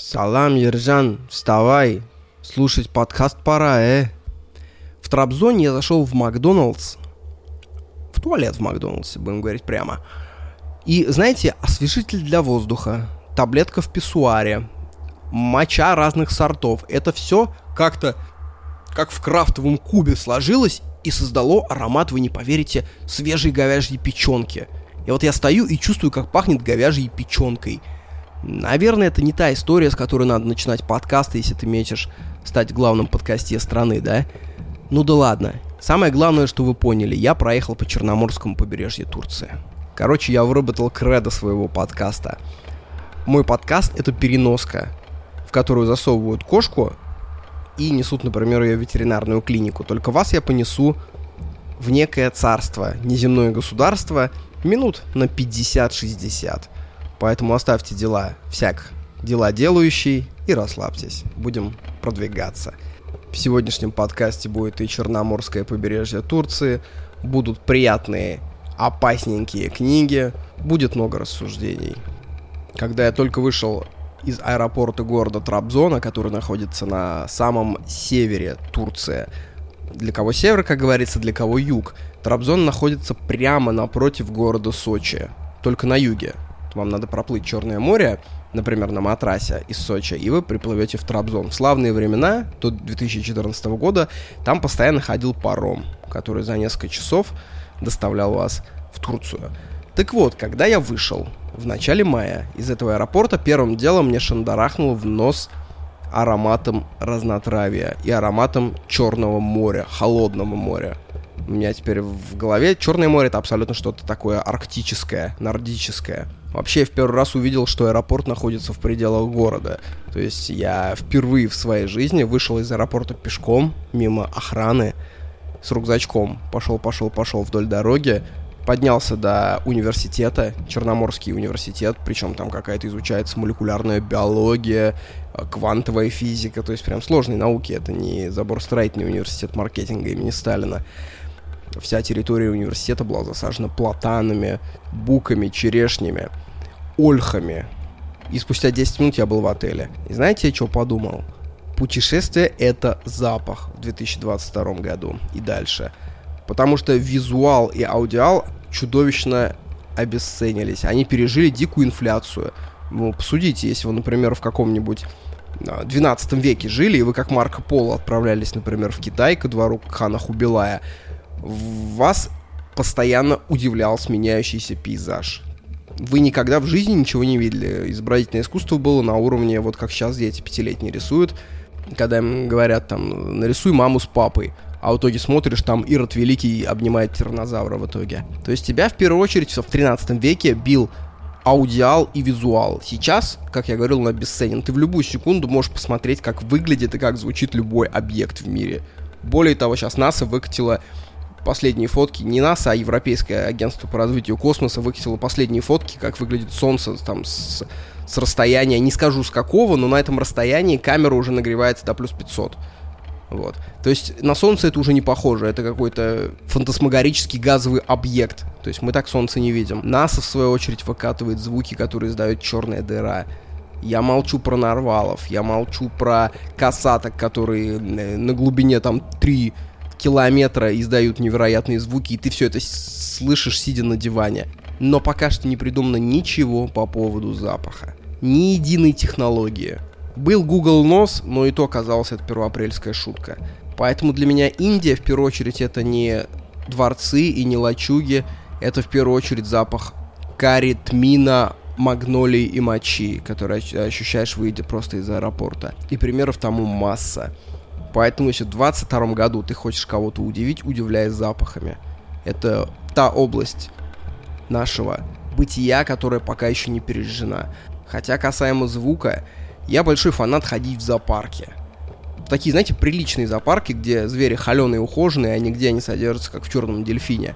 Салам, Ержан, вставай. Слушать подкаст пора, э. В Трабзоне я зашел в Макдоналдс. В туалет в Макдоналдсе, будем говорить прямо. И, знаете, освежитель для воздуха, таблетка в писсуаре, моча разных сортов. Это все как-то как в крафтовом кубе сложилось и создало аромат, вы не поверите, свежей говяжьей печенки. И вот я стою и чувствую, как пахнет говяжьей печенкой – Наверное, это не та история, с которой надо начинать подкасты, если ты мечешь стать главным подкасте страны, да? Ну да ладно. Самое главное, что вы поняли, я проехал по Черноморскому побережью Турции. Короче, я выработал кредо своего подкаста. Мой подкаст — это переноска, в которую засовывают кошку и несут, например, ее в ветеринарную клинику. Только вас я понесу в некое царство, неземное государство, минут на 50-60. Поэтому оставьте дела всяк, дела делающий и расслабьтесь. Будем продвигаться. В сегодняшнем подкасте будет и Черноморское побережье Турции, будут приятные, опасненькие книги, будет много рассуждений. Когда я только вышел из аэропорта города Трабзона, который находится на самом севере Турции, для кого север, как говорится, для кого юг. Трабзон находится прямо напротив города Сочи, только на юге вам надо проплыть Черное море, например, на матрасе из Сочи, и вы приплывете в Трабзон. В славные времена, до 2014 года, там постоянно ходил паром, который за несколько часов доставлял вас в Турцию. Так вот, когда я вышел в начале мая из этого аэропорта, первым делом мне шандарахнуло в нос ароматом разнотравия и ароматом Черного моря, холодного моря. У меня теперь в голове Черное море это абсолютно что-то такое арктическое, нордическое. Вообще, я в первый раз увидел, что аэропорт находится в пределах города. То есть я впервые в своей жизни вышел из аэропорта пешком, мимо охраны, с рюкзачком. Пошел, пошел, пошел вдоль дороги, поднялся до университета, Черноморский университет, причем там какая-то изучается молекулярная биология, квантовая физика, то есть прям сложные науки, это не забор строительный университет маркетинга имени Сталина. Вся территория университета была засажена платанами, буками, черешнями, ольхами. И спустя 10 минут я был в отеле. И знаете, я что подумал? Путешествие — это запах в 2022 году и дальше. Потому что визуал и аудиал чудовищно обесценились. Они пережили дикую инфляцию. Ну, посудите, если вы, например, в каком-нибудь 12 веке жили, и вы как Марко Поло отправлялись, например, в Китай ко двору хана Хубилая, вас постоянно удивлял сменяющийся пейзаж. Вы никогда в жизни ничего не видели. Изобразительное искусство было на уровне, вот как сейчас дети пятилетние рисуют, когда им говорят там, нарисуй маму с папой, а в итоге смотришь, там Ирод Великий обнимает тиранозавра в итоге. То есть тебя в первую очередь в 13 веке бил аудиал и визуал. Сейчас, как я говорил, он обесценен. Ты в любую секунду можешь посмотреть, как выглядит и как звучит любой объект в мире. Более того, сейчас НАСА выкатила последние фотки, не НАСА, а Европейское агентство по развитию космоса выкатило последние фотки, как выглядит Солнце там с, с расстояния, не скажу с какого, но на этом расстоянии камера уже нагревается до плюс 500. Вот. То есть на Солнце это уже не похоже, это какой-то фантасмагорический газовый объект. То есть мы так Солнце не видим. НАСА, в свою очередь, выкатывает звуки, которые издает черная дыра. Я молчу про нарвалов, я молчу про касаток, которые э, на глубине там 3 километра издают невероятные звуки, и ты все это слышишь, сидя на диване. Но пока что не придумано ничего по поводу запаха. Ни единой технологии. Был Google Нос, но и то оказалось это первоапрельская шутка. Поэтому для меня Индия в первую очередь это не дворцы и не лачуги, это в первую очередь запах карри, тмина, магнолии и мочи, который ощущаешь, выйдя просто из аэропорта. И примеров тому масса. Поэтому, если в 22 году ты хочешь кого-то удивить, удивляй запахами. Это та область нашего бытия, которая пока еще не пережжена. Хотя касаемо звука, я большой фанат ходить в зоопарки. Такие, знаете, приличные зоопарки, где звери холеные, ухоженные, а нигде они содержатся, как в черном дельфине.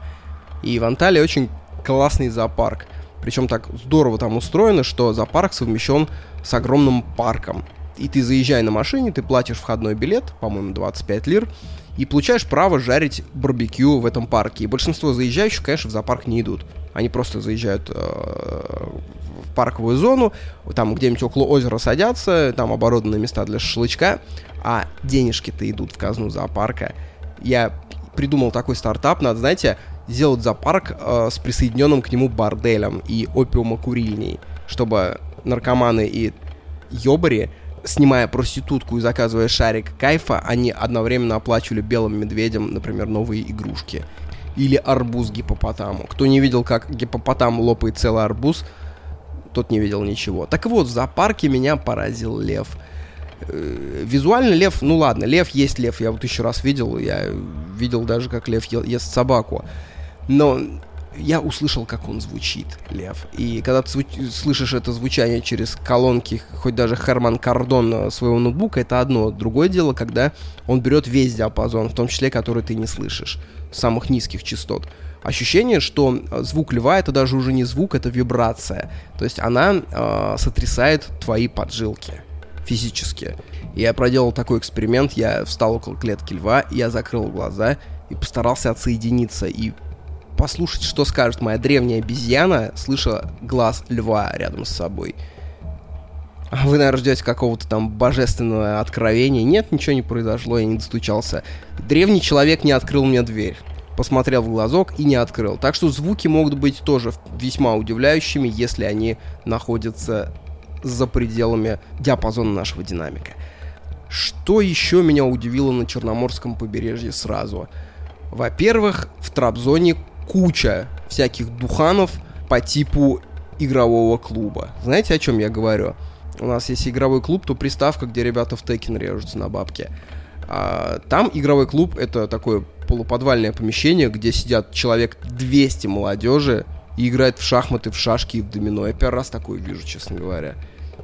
И в Анталии очень классный зоопарк. Причем так здорово там устроено, что зоопарк совмещен с огромным парком и ты заезжай на машине, ты платишь входной билет, по-моему, 25 лир, и получаешь право жарить барбекю в этом парке. И большинство заезжающих, конечно, в зоопарк не идут. Они просто заезжают э, в парковую зону, там где-нибудь около озера садятся, там оборудованные места для шашлычка, а денежки-то идут в казну зоопарка. Я придумал такой стартап, надо, знаете, сделать зоопарк э, с присоединенным к нему борделем и опиумокурильней, чтобы наркоманы и ёбари, снимая проститутку и заказывая шарик кайфа, они одновременно оплачивали белым медведям, например, новые игрушки. Или арбуз гипопотаму. Кто не видел, как гипопотам лопает целый арбуз, тот не видел ничего. Так вот, в зоопарке меня поразил лев. Э, визуально лев, ну ладно, лев есть лев, я вот еще раз видел, я видел даже, как лев ест собаку. Но я услышал, как он звучит, Лев. И когда ты слышишь это звучание через колонки, хоть даже Херман Кардон своего ноутбука, это одно. Другое дело, когда он берет весь диапазон, в том числе, который ты не слышишь, самых низких частот. Ощущение, что звук льва это даже уже не звук, это вибрация. То есть она э, сотрясает твои поджилки физически. Я проделал такой эксперимент, я встал около клетки льва, я закрыл глаза и постарался отсоединиться и послушать, что скажет моя древняя обезьяна, слыша глаз льва рядом с собой. А вы, наверное, ждете какого-то там божественного откровения. Нет, ничего не произошло, я не достучался. Древний человек не открыл мне дверь. Посмотрел в глазок и не открыл. Так что звуки могут быть тоже весьма удивляющими, если они находятся за пределами диапазона нашего динамика. Что еще меня удивило на Черноморском побережье сразу? Во-первых, в Трабзоне куча всяких духанов по типу игрового клуба. Знаете, о чем я говорю? У нас есть игровой клуб, то приставка, где ребята в Теkken режутся на бабке. А, там игровой клуб это такое полуподвальное помещение, где сидят человек 200 молодежи и играют в шахматы, в шашки и в домино. Я первый раз такое вижу, честно говоря.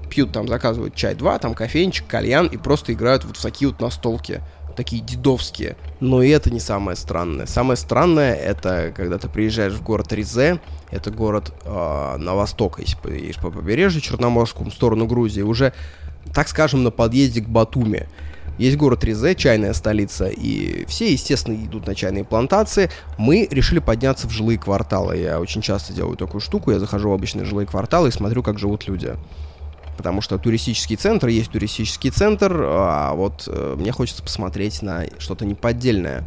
Пьют там, заказывают чай два, там кофейничек, кальян и просто играют вот в такие вот настолки такие дедовские. Но и это не самое странное. Самое странное это когда ты приезжаешь в город Ризе, это город э, на восток, если поедешь по побережью Черноморскому, в сторону Грузии, уже, так скажем, на подъезде к Батуми. Есть город Ризе, чайная столица, и все, естественно, идут на чайные плантации. Мы решили подняться в жилые кварталы. Я очень часто делаю такую штуку, я захожу в обычные жилые кварталы и смотрю, как живут люди потому что туристический центр есть туристический центр, а вот э, мне хочется посмотреть на что-то неподдельное.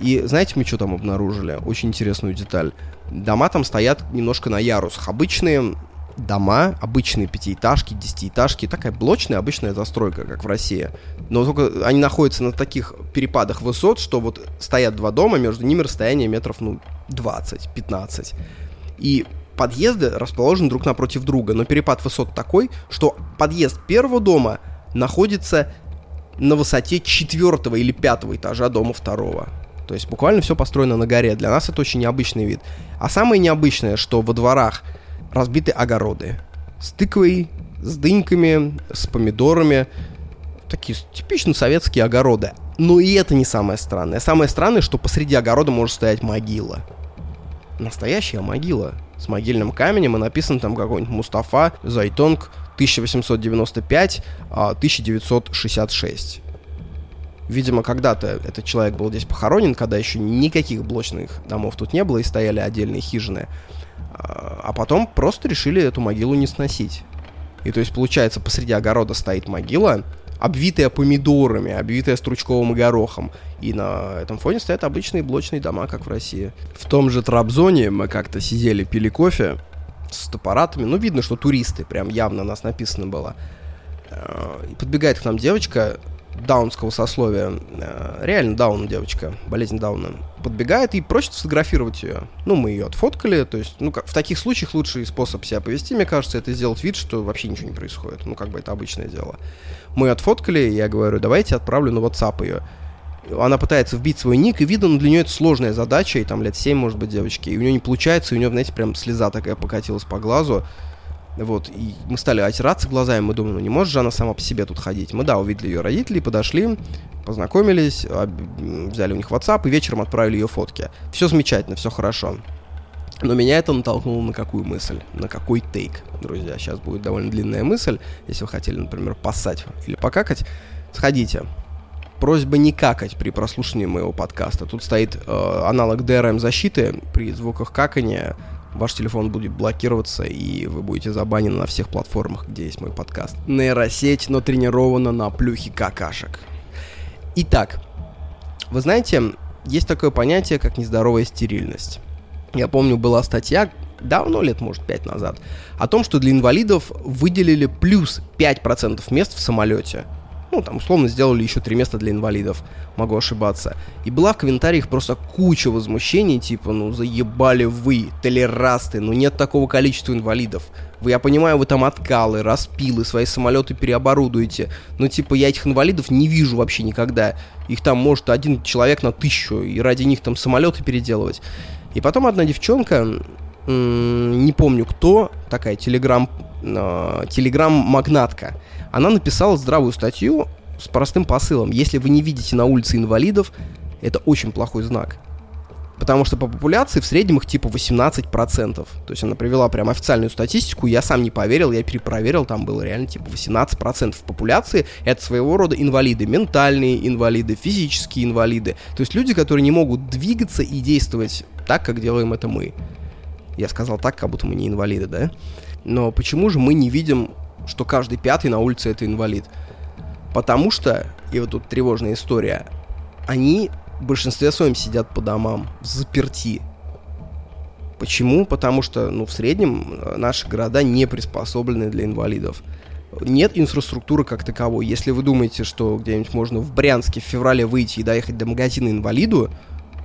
И знаете, мы что там обнаружили? Очень интересную деталь. Дома там стоят немножко на ярусах. Обычные дома, обычные пятиэтажки, десятиэтажки, такая блочная обычная застройка, как в России. Но только они находятся на таких перепадах высот, что вот стоят два дома, между ними расстояние метров, ну, 20-15. И подъезды расположены друг напротив друга, но перепад высот такой, что подъезд первого дома находится на высоте четвертого или пятого этажа дома второго. То есть буквально все построено на горе. Для нас это очень необычный вид. А самое необычное, что во дворах разбиты огороды. С тыквой, с дыньками, с помидорами. Такие типично советские огороды. Но и это не самое странное. Самое странное, что посреди огорода может стоять могила. Настоящая могила с могильным каменем, и написан там какой-нибудь Мустафа Зайтонг 1895-1966. Видимо, когда-то этот человек был здесь похоронен, когда еще никаких блочных домов тут не было и стояли отдельные хижины. А, а потом просто решили эту могилу не сносить. И то есть, получается, посреди огорода стоит могила, обвитая помидорами, обвитая стручковым горохом. И на этом фоне стоят обычные блочные дома, как в России. В том же Трабзоне мы как-то сидели, пили кофе с аппаратами. Ну, видно, что туристы, прям явно нас написано было. Э, и подбегает к нам девочка даунского сословия, э, реально даун девочка, болезнь дауна, подбегает и просит сфотографировать ее. Ну, мы ее отфоткали, то есть, ну, как, в таких случаях лучший способ себя повести, мне кажется, это сделать вид, что вообще ничего не происходит. Ну, как бы это обычное дело. Мы отфоткали, я говорю, давайте отправлю на WhatsApp ее. Она пытается вбить свой ник, и видно, ну, для нее это сложная задача, и там лет 7, может быть, девочки, и у нее не получается, и у нее, знаете, прям слеза такая покатилась по глазу. Вот, и мы стали отираться глазами, мы думаем, ну не может же она сама по себе тут ходить. Мы, да, увидели ее родителей, подошли, познакомились, взяли у них WhatsApp и вечером отправили ее фотки. Все замечательно, все хорошо. Но меня это натолкнуло на какую мысль, на какой тейк, друзья. Сейчас будет довольно длинная мысль. Если вы хотели, например, поссать или покакать, сходите, просьба не какать при прослушивании моего подкаста. Тут стоит э, аналог DRM-защиты. При звуках какания ваш телефон будет блокироваться, и вы будете забанены на всех платформах, где есть мой подкаст. Нейросеть, но тренирована на плюхе какашек. Итак, вы знаете, есть такое понятие, как нездоровая стерильность. Я помню, была статья, давно, лет, может, 5 назад, о том, что для инвалидов выделили плюс 5% мест в самолете. Ну, там, условно, сделали еще три места для инвалидов. Могу ошибаться. И была в комментариях просто куча возмущений, типа, ну, заебали вы, толерасты, ну, нет такого количества инвалидов. Вы, я понимаю, вы там откалы, распилы, свои самолеты переоборудуете. Но, типа, я этих инвалидов не вижу вообще никогда. Их там может один человек на тысячу, и ради них там самолеты переделывать. И потом одна девчонка, не помню кто, такая телеграм, э, телеграм-магнатка, она написала здравую статью с простым посылом. Если вы не видите на улице инвалидов, это очень плохой знак. Потому что по популяции в среднем их типа 18%. То есть она привела прям официальную статистику, я сам не поверил, я перепроверил, там было реально типа 18% популяции. Это своего рода инвалиды, ментальные инвалиды, физические инвалиды. То есть люди, которые не могут двигаться и действовать так, как делаем это мы. Я сказал так, как будто мы не инвалиды, да? Но почему же мы не видим что каждый пятый на улице это инвалид. Потому что, и вот тут тревожная история, они в большинстве своем сидят по домам, заперти. Почему? Потому что, ну, в среднем э, наши города не приспособлены для инвалидов. Нет инфраструктуры как таковой. Если вы думаете, что где-нибудь можно в Брянске в феврале выйти и доехать до магазина инвалиду,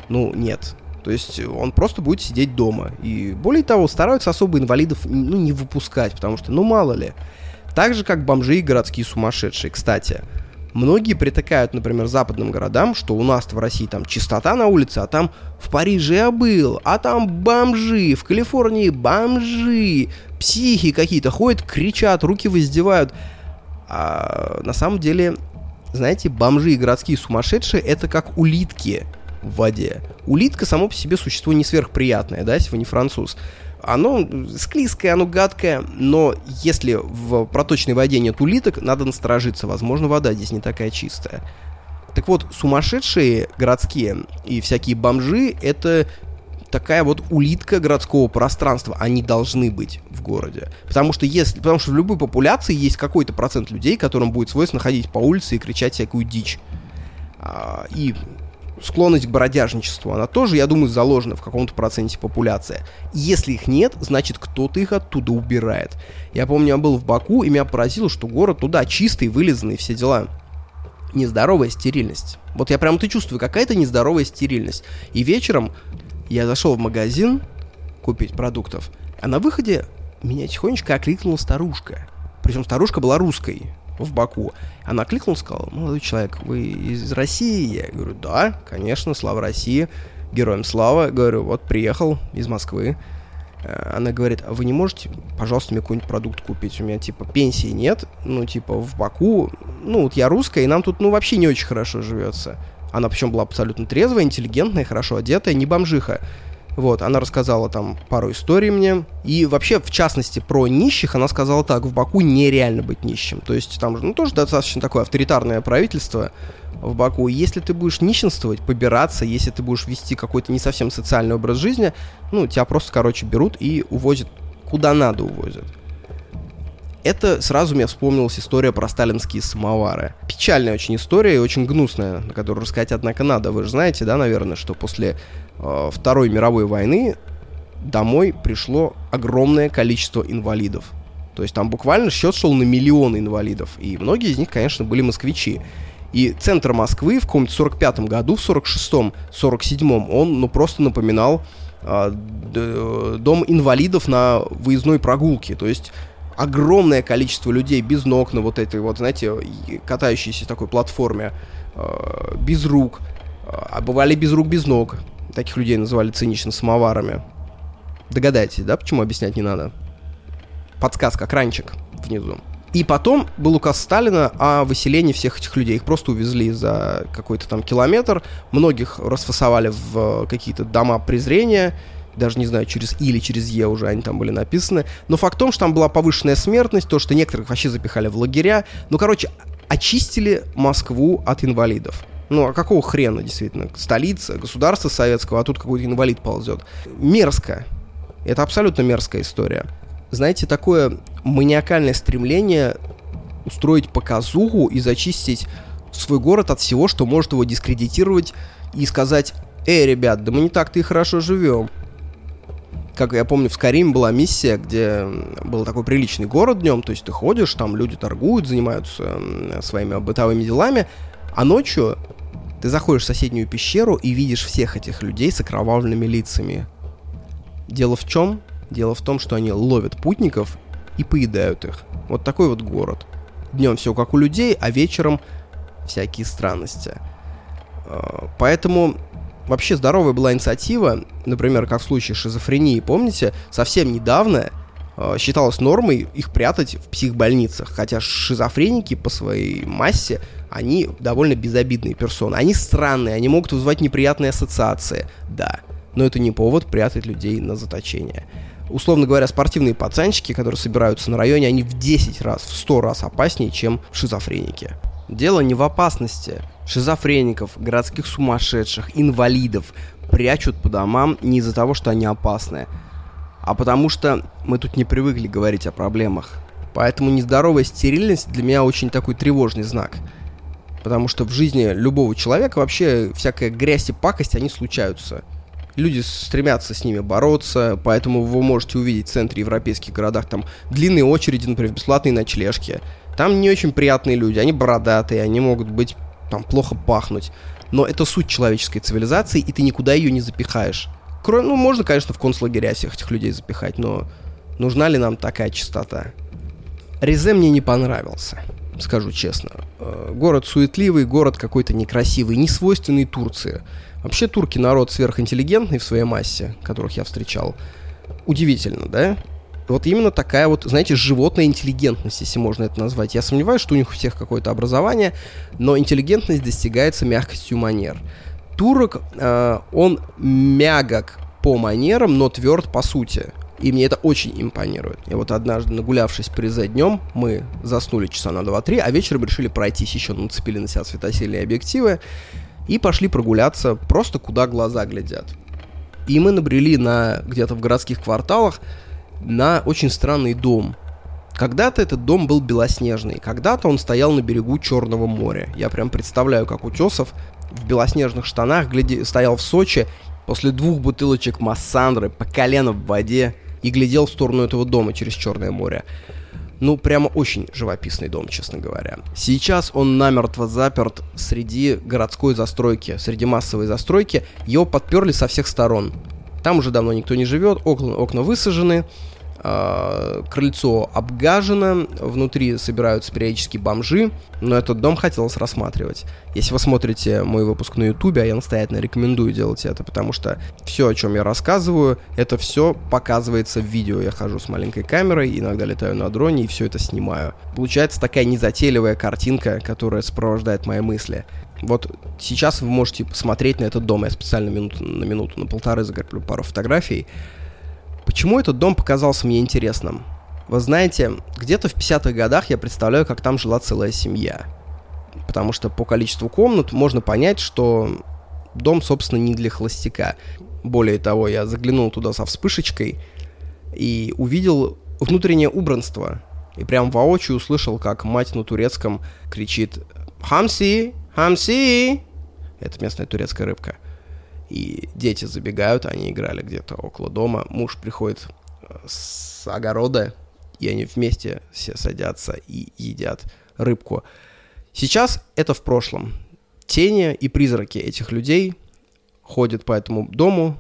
ну, нет. То есть он просто будет сидеть дома. И более того, стараются особо инвалидов ну, не выпускать, потому что, ну, мало ли. Так же, как бомжи и городские сумасшедшие. Кстати, многие притыкают, например, западным городам, что у нас в России там чистота на улице, а там в Париже я был, а там бомжи, в Калифорнии бомжи, психи какие-то ходят, кричат, руки воздевают. А на самом деле, знаете, бомжи и городские сумасшедшие это как улитки в воде. Улитка само по себе существо не сверхприятное, да, если вы не француз оно склизкое, оно гадкое, но если в проточной воде нет улиток, надо насторожиться. Возможно, вода здесь не такая чистая. Так вот, сумасшедшие городские и всякие бомжи — это такая вот улитка городского пространства. Они должны быть в городе. Потому что, если, потому что в любой популяции есть какой-то процент людей, которым будет свойственно ходить по улице и кричать всякую дичь. А, и склонность к бродяжничеству, она тоже, я думаю, заложена в каком-то проценте популяции. Если их нет, значит кто-то их оттуда убирает. Я помню, я был в Баку, и меня поразило, что город туда чистый, вылизанный, все дела. Нездоровая стерильность. Вот я прям-то чувствую, какая-то нездоровая стерильность. И вечером я зашел в магазин купить продуктов, а на выходе меня тихонечко окликнула старушка. Причем старушка была русской в Баку. Она кликнула, сказала, молодой человек, вы из России? Я говорю, да, конечно, слава России, героям слава. Говорю, вот приехал из Москвы. Э, она говорит, а вы не можете, пожалуйста, мне какой-нибудь продукт купить? У меня, типа, пенсии нет, ну, типа, в Баку, ну, вот я русская, и нам тут, ну, вообще не очень хорошо живется. Она причем была абсолютно трезвая, интеллигентная, хорошо одетая, не бомжиха. Вот, она рассказала там пару историй мне. И вообще, в частности, про нищих она сказала так, в Баку нереально быть нищим. То есть там ну, тоже достаточно такое авторитарное правительство в Баку. Если ты будешь нищенствовать, побираться, если ты будешь вести какой-то не совсем социальный образ жизни, ну, тебя просто, короче, берут и увозят куда надо увозят. Это сразу мне вспомнилась история про сталинские самовары. Печальная очень история и очень гнусная, на которую рассказать, однако, надо. Вы же знаете, да, наверное, что после Второй мировой войны домой пришло огромное количество инвалидов. То есть там буквально счет шел на миллионы инвалидов. И многие из них, конечно, были москвичи. И центр Москвы в каком-то 45-м году, в 46-м, 47-м, он ну, просто напоминал э, дом инвалидов на выездной прогулке. То есть огромное количество людей без ног на вот этой вот, знаете, катающейся такой платформе, э, без рук, а бывали без рук, без ног. Таких людей называли цинично самоварами. Догадайтесь, да, почему объяснять не надо? Подсказка, кранчик внизу. И потом был указ Сталина о выселении всех этих людей. Их просто увезли за какой-то там километр. Многих расфасовали в какие-то дома презрения. Даже не знаю, через И или через Е уже они там были написаны. Но факт в том, что там была повышенная смертность, то, что некоторых вообще запихали в лагеря. Ну, короче, очистили Москву от инвалидов. Ну, а какого хрена, действительно? Столица, государство советского, а тут какой-то инвалид ползет. Мерзко. Это абсолютно мерзкая история. Знаете, такое маниакальное стремление устроить показуху и зачистить свой город от всего, что может его дискредитировать и сказать, эй, ребят, да мы не так-то и хорошо живем. Как я помню, в Скариме была миссия, где был такой приличный город днем, то есть ты ходишь, там люди торгуют, занимаются своими бытовыми делами, а ночью ты заходишь в соседнюю пещеру и видишь всех этих людей с окровавленными лицами. Дело в чем? Дело в том, что они ловят путников и поедают их. Вот такой вот город. Днем все как у людей, а вечером всякие странности. А, поэтому вообще здоровая была инициатива, например, как в случае шизофрении, помните, совсем недавно э, считалось нормой их прятать в психбольницах, хотя шизофреники по своей массе они довольно безобидные персоны. Они странные, они могут вызывать неприятные ассоциации, да. Но это не повод прятать людей на заточение. Условно говоря, спортивные пацанчики, которые собираются на районе, они в 10 раз, в 100 раз опаснее, чем шизофреники. Дело не в опасности. Шизофреников, городских сумасшедших, инвалидов прячут по домам не из-за того, что они опасны, а потому что мы тут не привыкли говорить о проблемах. Поэтому нездоровая стерильность для меня очень такой тревожный знак – Потому что в жизни любого человека вообще всякая грязь и пакость, они случаются. Люди стремятся с ними бороться, поэтому вы можете увидеть в центре европейских городах там длинные очереди, например, бесплатные ночлежки. Там не очень приятные люди, они бородатые, они могут быть там плохо пахнуть. Но это суть человеческой цивилизации, и ты никуда ее не запихаешь. Кроме, ну, можно, конечно, в концлагеря всех этих людей запихать, но нужна ли нам такая чистота? Резе мне не понравился скажу честно. Э, город суетливый, город какой-то некрасивый, не свойственный Турции. Вообще турки народ сверхинтеллигентный в своей массе, которых я встречал. Удивительно, да? Вот именно такая вот, знаете, животная интеллигентность, если можно это назвать. Я сомневаюсь, что у них у всех какое-то образование, но интеллигентность достигается мягкостью манер. Турок, э, он мягок по манерам, но тверд по сути. И мне это очень импонирует. И вот однажды, нагулявшись при днем, мы заснули часа на 2-3, а вечером решили пройтись еще, нацепили на себя светосильные объективы и пошли прогуляться просто куда глаза глядят. И мы набрели на где-то в городских кварталах на очень странный дом. Когда-то этот дом был белоснежный, когда-то он стоял на берегу Черного моря. Я прям представляю, как Утесов в белоснежных штанах гляди, стоял в Сочи после двух бутылочек Массандры по колено в воде и глядел в сторону этого дома через Черное море. Ну, прямо очень живописный дом, честно говоря. Сейчас он намертво заперт среди городской застройки, среди массовой застройки. Его подперли со всех сторон. Там уже давно никто не живет, окна, окна высажены, крыльцо обгажено, внутри собираются периодически бомжи, но этот дом хотелось рассматривать. Если вы смотрите мой выпуск на ютубе, а я настоятельно рекомендую делать это, потому что все, о чем я рассказываю, это все показывается в видео. Я хожу с маленькой камерой, иногда летаю на дроне и все это снимаю. Получается такая незатейливая картинка, которая сопровождает мои мысли. Вот сейчас вы можете посмотреть на этот дом. Я специально минуту, на минуту, на полторы закреплю пару фотографий. Почему этот дом показался мне интересным? Вы знаете, где-то в 50-х годах я представляю, как там жила целая семья. Потому что по количеству комнат можно понять, что дом, собственно, не для холостяка. Более того, я заглянул туда со вспышечкой и увидел внутреннее убранство. И прям воочию услышал, как мать на турецком кричит «Хамси! Хамси!» Это местная турецкая рыбка. И дети забегают, они играли где-то около дома. Муж приходит э, с огорода, и они вместе все садятся и едят рыбку. Сейчас это в прошлом. Тени и призраки этих людей ходят по этому дому,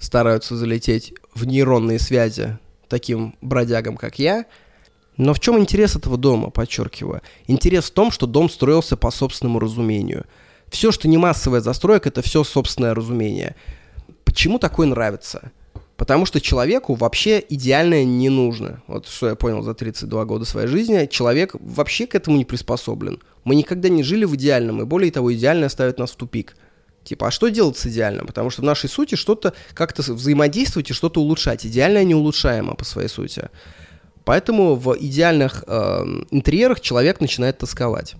стараются залететь в нейронные связи таким бродягам, как я. Но в чем интерес этого дома, подчеркиваю? Интерес в том, что дом строился по собственному разумению – все, что не массовая застройка, это все собственное разумение. Почему такое нравится? Потому что человеку вообще идеальное не нужно. Вот что я понял за 32 года своей жизни. Человек вообще к этому не приспособлен. Мы никогда не жили в идеальном, и более того, идеальное ставит нас в тупик. Типа, а что делать с идеальным? Потому что в нашей сути что-то как-то взаимодействовать и что-то улучшать. Идеальное неулучшаемо по своей сути. Поэтому в идеальных э, интерьерах человек начинает тосковать.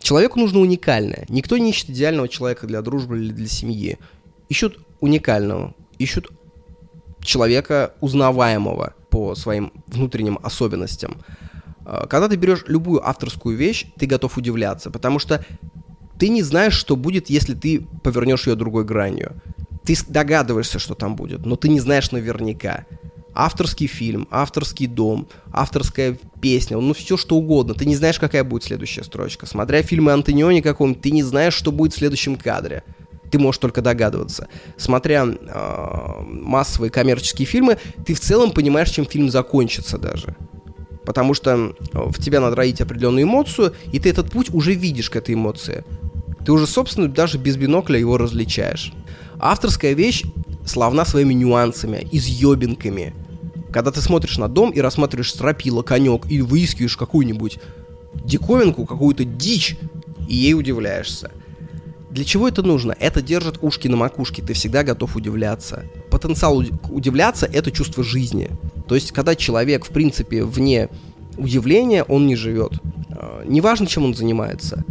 Человеку нужно уникальное. Никто не ищет идеального человека для дружбы или для семьи. Ищут уникального. Ищут человека узнаваемого по своим внутренним особенностям. А, когда ты берешь любую авторскую вещь, ты готов удивляться, потому что ты не знаешь, что будет, если ты повернешь ее другой гранью. Ты догадываешься, что там будет, но ты не знаешь наверняка. Авторский фильм, авторский дом, авторская песня, ну все что угодно. Ты не знаешь, какая будет следующая строчка. Смотря фильмы Антониони каком ты не знаешь, что будет в следующем кадре. Ты можешь только догадываться. Смотря э, массовые коммерческие фильмы, ты в целом понимаешь, чем фильм закончится даже. Потому что в тебя надо родить определенную эмоцию, и ты этот путь уже видишь к этой эмоции. Ты уже, собственно, даже без бинокля его различаешь. Авторская вещь славна своими нюансами, изъебинками. Когда ты смотришь на дом и рассматриваешь стропила, конек и выискиваешь какую-нибудь диковинку, какую-то дичь, и ей удивляешься. Для чего это нужно? Это держит ушки на макушке, ты всегда готов удивляться. Потенциал удивляться — это чувство жизни. То есть, когда человек, в принципе, вне удивления, он не живет. А, неважно, чем он занимается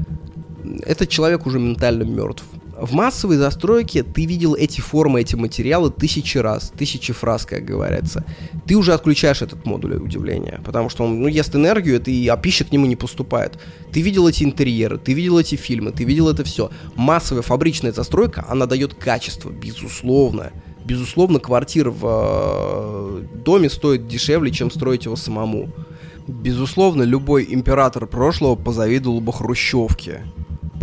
этот человек уже ментально мертв. В массовой застройке ты видел эти формы, эти материалы тысячи раз, тысячи фраз, как говорится. Ты уже отключаешь этот модуль удивления, потому что он ну, ест энергию, это и, а пища к нему не поступает. Ты видел эти интерьеры, ты видел эти фильмы, ты видел это все. Массовая фабричная застройка, она дает качество, безусловно. Безусловно, квартира в э, доме стоит дешевле, чем строить его самому. Безусловно, любой император прошлого позавидовал бы хрущевке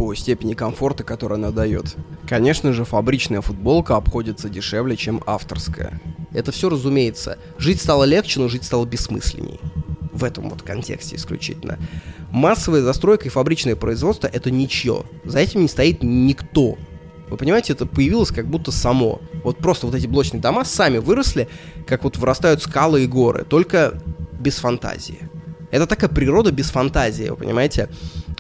по степени комфорта, который она дает. Конечно же, фабричная футболка обходится дешевле, чем авторская. Это все разумеется. Жить стало легче, но жить стало бессмысленней. В этом вот контексте исключительно. Массовая застройка и фабричное производство — это ничье. За этим не стоит никто. Вы понимаете, это появилось как будто само. Вот просто вот эти блочные дома сами выросли, как вот вырастают скалы и горы, только без фантазии. Это такая природа без фантазии, вы понимаете?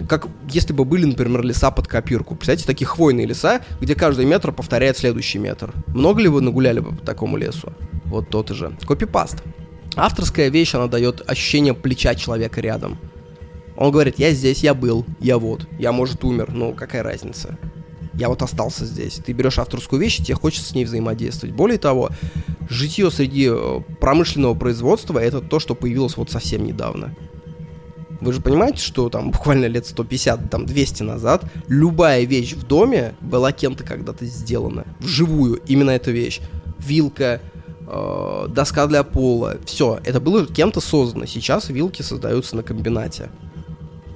Как если бы были, например, леса под копирку. Представляете, такие хвойные леса, где каждый метр повторяет следующий метр. Много ли вы нагуляли бы по такому лесу? Вот тот же. Копипаст. Авторская вещь, она дает ощущение плеча человека рядом. Он говорит, я здесь, я был, я вот, я, может, умер, ну, какая разница? Я вот остался здесь. Ты берешь авторскую вещь, и тебе хочется с ней взаимодействовать. Более того, житье среди э, промышленного производства – это то, что появилось вот совсем недавно. Вы же понимаете, что там буквально лет 150, там 200 назад любая вещь в доме была кем-то когда-то сделана. Вживую именно эта вещь. Вилка, э, доска для пола, все, это было кем-то создано. Сейчас вилки создаются на комбинате.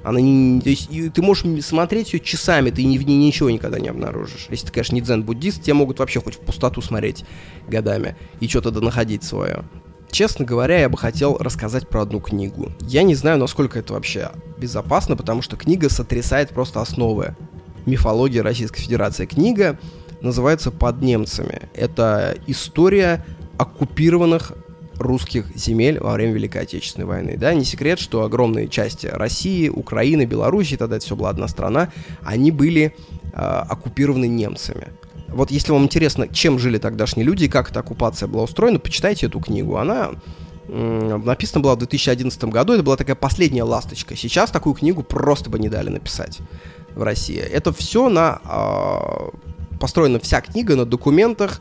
Она не, то есть, ты можешь смотреть ее часами, ты ни, в ней ничего никогда не обнаружишь. Если ты, конечно, не дзен-буддист, те могут вообще хоть в пустоту смотреть годами и что-то донаходить свое. Честно говоря, я бы хотел рассказать про одну книгу. Я не знаю, насколько это вообще безопасно, потому что книга сотрясает просто основы мифологии Российской Федерации. Книга называется «Под немцами». Это история оккупированных русских земель во время Великой Отечественной войны. Да, не секрет, что огромные части России, Украины, Белоруссии, тогда это все была одна страна, они были э, оккупированы немцами. Вот если вам интересно, чем жили тогдашние люди и как эта оккупация была устроена, почитайте эту книгу. Она написана была в 2011 году, это была такая последняя ласточка. Сейчас такую книгу просто бы не дали написать в России. Это все на... Э, построена вся книга на документах,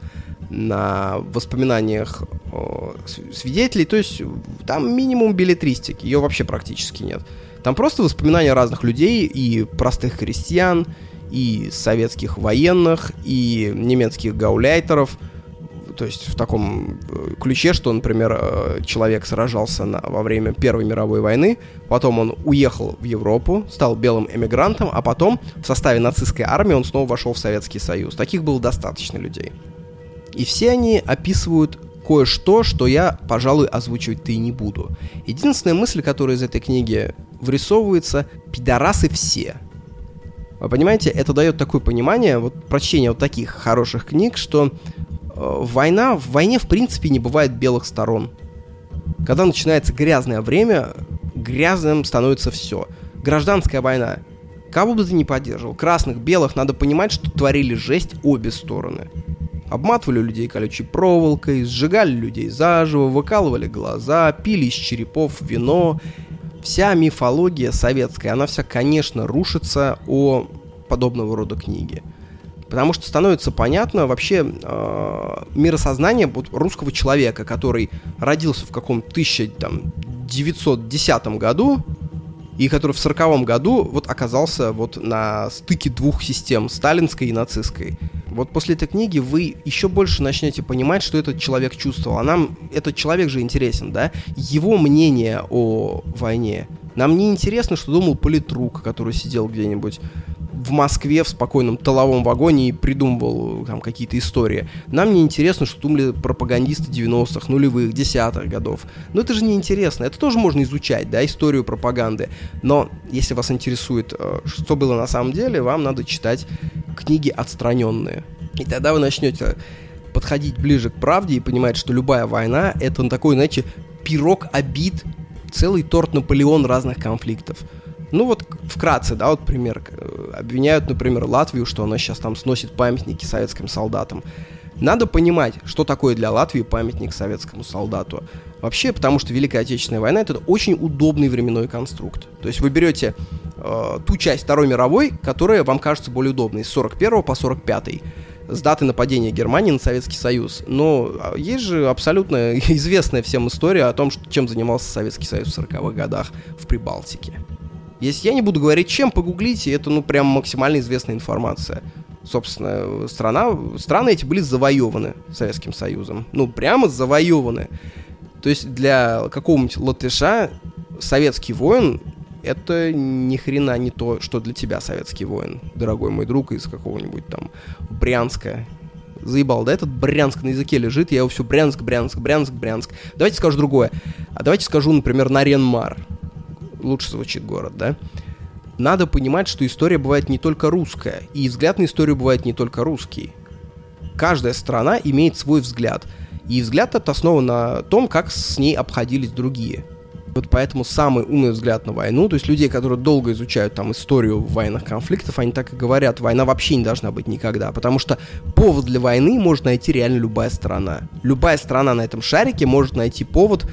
на воспоминаниях э, свидетелей, то есть там минимум билетристики, ее вообще практически нет. Там просто воспоминания разных людей и простых крестьян, и советских военных, и немецких гауляйтеров, то есть в таком э, ключе, что, например, э, человек сражался на, во время Первой мировой войны, потом он уехал в Европу, стал белым эмигрантом, а потом в составе нацистской армии он снова вошел в Советский Союз. Таких было достаточно людей. И все они описывают кое-что, что я, пожалуй, озвучивать-то и не буду. Единственная мысль, которая из этой книги вырисовывается, пидорасы все. Вы понимаете, это дает такое понимание, вот прочтение вот таких хороших книг, что э, война, в войне в принципе не бывает белых сторон. Когда начинается грязное время, грязным становится все. Гражданская война. Кого бы ты ни поддерживал, красных, белых, надо понимать, что творили жесть обе стороны. Обматывали людей колючей проволокой, сжигали людей заживо, выкалывали глаза, пили из черепов вино, вся мифология советская, она вся, конечно, рушится о подобного рода книги. Потому что становится понятно вообще э, миросознание вот, русского человека, который родился в каком-то 1910 году, и который в 40 году вот оказался вот на стыке двух систем, сталинской и нацистской. Вот после этой книги вы еще больше начнете понимать, что этот человек чувствовал. А нам этот человек же интересен, да? Его мнение о войне. Нам не интересно, что думал политрук, который сидел где-нибудь в Москве в спокойном толовом вагоне и придумывал там какие-то истории. Нам не интересно, что думали пропагандисты 90-х, нулевых, десятых годов. Но это же не интересно. Это тоже можно изучать, да, историю пропаганды. Но если вас интересует, э, что было на самом деле, вам надо читать книги отстраненные. И тогда вы начнете подходить ближе к правде и понимать, что любая война — это такой, знаете, пирог обид, целый торт Наполеон разных конфликтов. Ну вот вкратце, да, вот пример. Обвиняют, например, Латвию, что она сейчас там сносит памятники советским солдатам. Надо понимать, что такое для Латвии памятник советскому солдату. Вообще, потому что Великая Отечественная война это очень удобный временной конструкт. То есть вы берете э, ту часть Второй мировой, которая вам кажется более удобной, с 41 по 45 с даты нападения Германии на Советский Союз. Но а, есть же абсолютно известная всем история о том, чем занимался Советский Союз в 40-х годах в Прибалтике. Если я не буду говорить чем, погуглите, это ну прям максимально известная информация. Собственно, страна, страны эти были завоеваны Советским Союзом. Ну, прямо завоеваны. То есть для какого-нибудь латыша советский воин это ни хрена не то, что для тебя советский воин, дорогой мой друг из какого-нибудь там Брянска. Заебал, да, этот Брянск на языке лежит, я его все Брянск, Брянск, Брянск, Брянск. Давайте скажу другое. А давайте скажу, например, Наренмар лучше звучит город, да? Надо понимать, что история бывает не только русская, и взгляд на историю бывает не только русский. Каждая страна имеет свой взгляд, и взгляд этот основан на том, как с ней обходились другие. Вот поэтому самый умный взгляд на войну, то есть людей, которые долго изучают там историю военных конфликтов, они так и говорят, война вообще не должна быть никогда, потому что повод для войны может найти реально любая страна. Любая страна на этом шарике может найти повод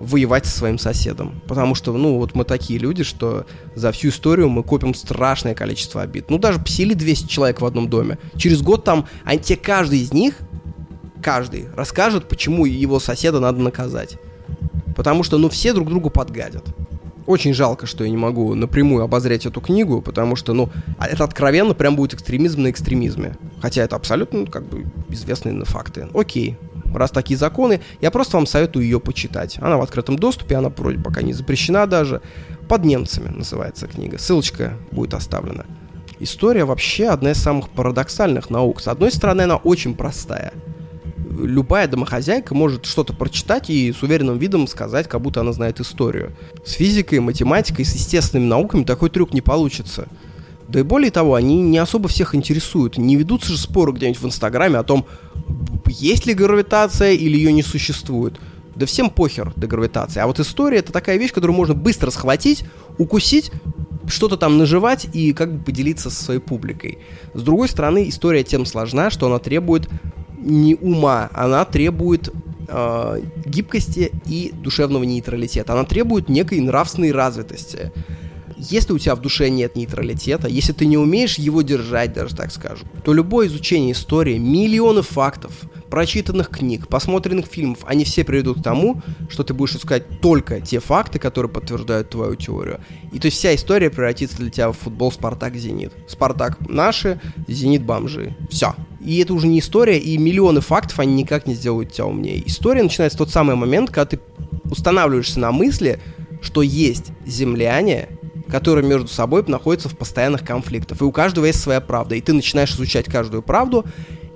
воевать со своим соседом. Потому что, ну, вот мы такие люди, что за всю историю мы копим страшное количество обид. Ну, даже посели 200 человек в одном доме. Через год там, они те каждый из них, каждый, расскажет, почему его соседа надо наказать. Потому что, ну, все друг другу подгадят. Очень жалко, что я не могу напрямую обозрять эту книгу, потому что, ну, а это откровенно прям будет экстремизм на экстремизме. Хотя это абсолютно, как бы, известные факты. Окей, раз такие законы, я просто вам советую ее почитать. Она в открытом доступе, она вроде пока не запрещена даже. «Под немцами» называется книга. Ссылочка будет оставлена. История вообще одна из самых парадоксальных наук. С одной стороны, она очень простая. Любая домохозяйка может что-то прочитать и с уверенным видом сказать, как будто она знает историю. С физикой, математикой, с естественными науками такой трюк не получится. Да и более того, они не особо всех интересуют. Не ведутся же споры где-нибудь в Инстаграме о том, есть ли гравитация или ее не существует. Да всем похер до гравитации. А вот история это такая вещь, которую можно быстро схватить, укусить, что-то там наживать и как бы поделиться со своей публикой. С другой стороны, история тем сложна, что она требует не ума, она требует э, гибкости и душевного нейтралитета. Она требует некой нравственной развитости если у тебя в душе нет нейтралитета, если ты не умеешь его держать, даже так скажу, то любое изучение истории, миллионы фактов, прочитанных книг, посмотренных фильмов, они все приведут к тому, что ты будешь искать только те факты, которые подтверждают твою теорию. И то есть вся история превратится для тебя в футбол Спартак-Зенит. Спартак наши, Зенит бомжи. Все. И это уже не история, и миллионы фактов, они никак не сделают тебя умнее. История начинается в тот самый момент, когда ты устанавливаешься на мысли, что есть земляне, которые между собой находятся в постоянных конфликтах. И у каждого есть своя правда. И ты начинаешь изучать каждую правду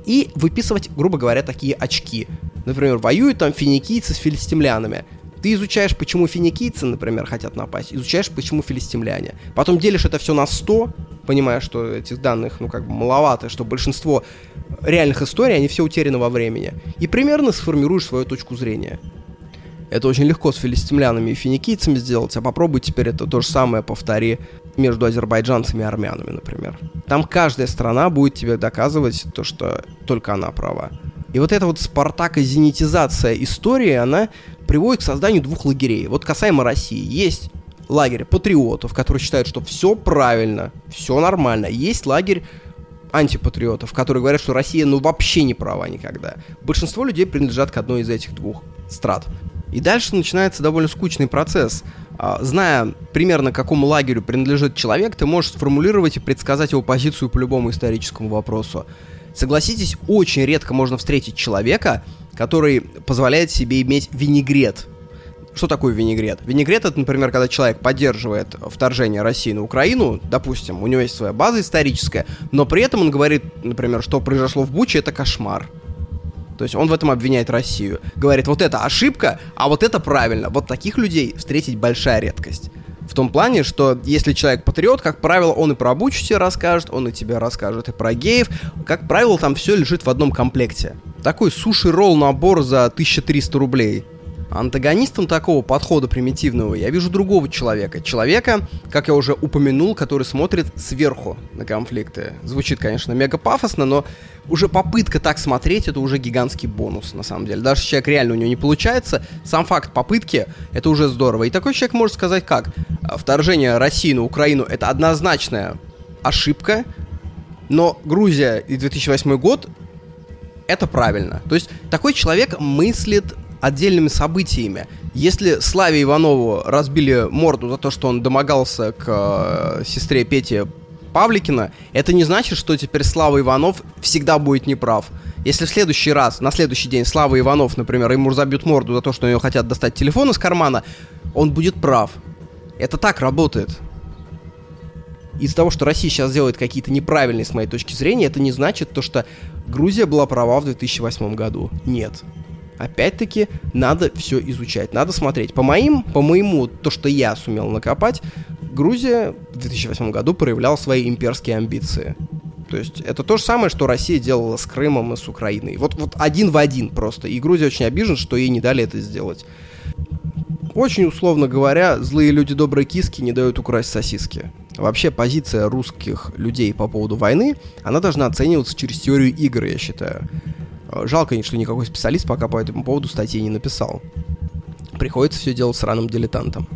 и выписывать, грубо говоря, такие очки. Например, воюют там финикийцы с филистимлянами. Ты изучаешь, почему финикийцы, например, хотят напасть, изучаешь, почему филистимляне. Потом делишь это все на 100, понимая, что этих данных, ну, как бы маловато, что большинство реальных историй, они все утеряны во времени. И примерно сформируешь свою точку зрения. Это очень легко с филистимлянами и финикийцами сделать, а попробуй теперь это то же самое повтори между азербайджанцами и армянами, например. Там каждая страна будет тебе доказывать то, что только она права. И вот эта вот спартако-зенитизация истории, она приводит к созданию двух лагерей. Вот касаемо России, есть лагерь патриотов, которые считают, что все правильно, все нормально. Есть лагерь антипатриотов, которые говорят, что Россия ну вообще не права никогда. Большинство людей принадлежат к одной из этих двух страт. И дальше начинается довольно скучный процесс. А, зная примерно, к какому лагерю принадлежит человек, ты можешь сформулировать и предсказать его позицию по любому историческому вопросу. Согласитесь, очень редко можно встретить человека, который позволяет себе иметь винегрет. Что такое винегрет? Винегрет это, например, когда человек поддерживает вторжение России на Украину, допустим, у него есть своя база историческая, но при этом он говорит, например, что произошло в Буче, это кошмар. То есть он в этом обвиняет Россию. Говорит, вот это ошибка, а вот это правильно. Вот таких людей встретить большая редкость. В том плане, что если человек патриот, как правило, он и про Бучу тебе расскажет, он и тебе расскажет и про геев. Как правило, там все лежит в одном комплекте. Такой суши-ролл набор за 1300 рублей. Антагонистом такого подхода примитивного я вижу другого человека. Человека, как я уже упомянул, который смотрит сверху на конфликты. Звучит, конечно, мега пафосно, но уже попытка так смотреть, это уже гигантский бонус, на самом деле. Даже человек реально у него не получается, сам факт попытки, это уже здорово. И такой человек может сказать как? Вторжение России на Украину это однозначная ошибка, но Грузия и 2008 год это правильно. То есть такой человек мыслит отдельными событиями. Если Славе Иванову разбили морду за то, что он домогался к э, сестре Пети Павликина, это не значит, что теперь Слава Иванов всегда будет неправ. Если в следующий раз, на следующий день Слава Иванов, например, ему разобьют морду за то, что у него хотят достать телефон из кармана, он будет прав. Это так работает. Из-за того, что Россия сейчас делает какие-то неправильные, с моей точки зрения, это не значит то, что Грузия была права в 2008 году. Нет опять-таки, надо все изучать, надо смотреть. По моим, по моему, то, что я сумел накопать, Грузия в 2008 году проявляла свои имперские амбиции. То есть это то же самое, что Россия делала с Крымом и с Украиной. Вот, вот один в один просто. И Грузия очень обижена, что ей не дали это сделать. Очень условно говоря, злые люди добрые киски не дают украсть сосиски. Вообще позиция русских людей по поводу войны, она должна оцениваться через теорию игр, я считаю. Э, жалко, что никакой специалист пока по этому поводу статьи не написал. Приходится все делать с раным дилетантом.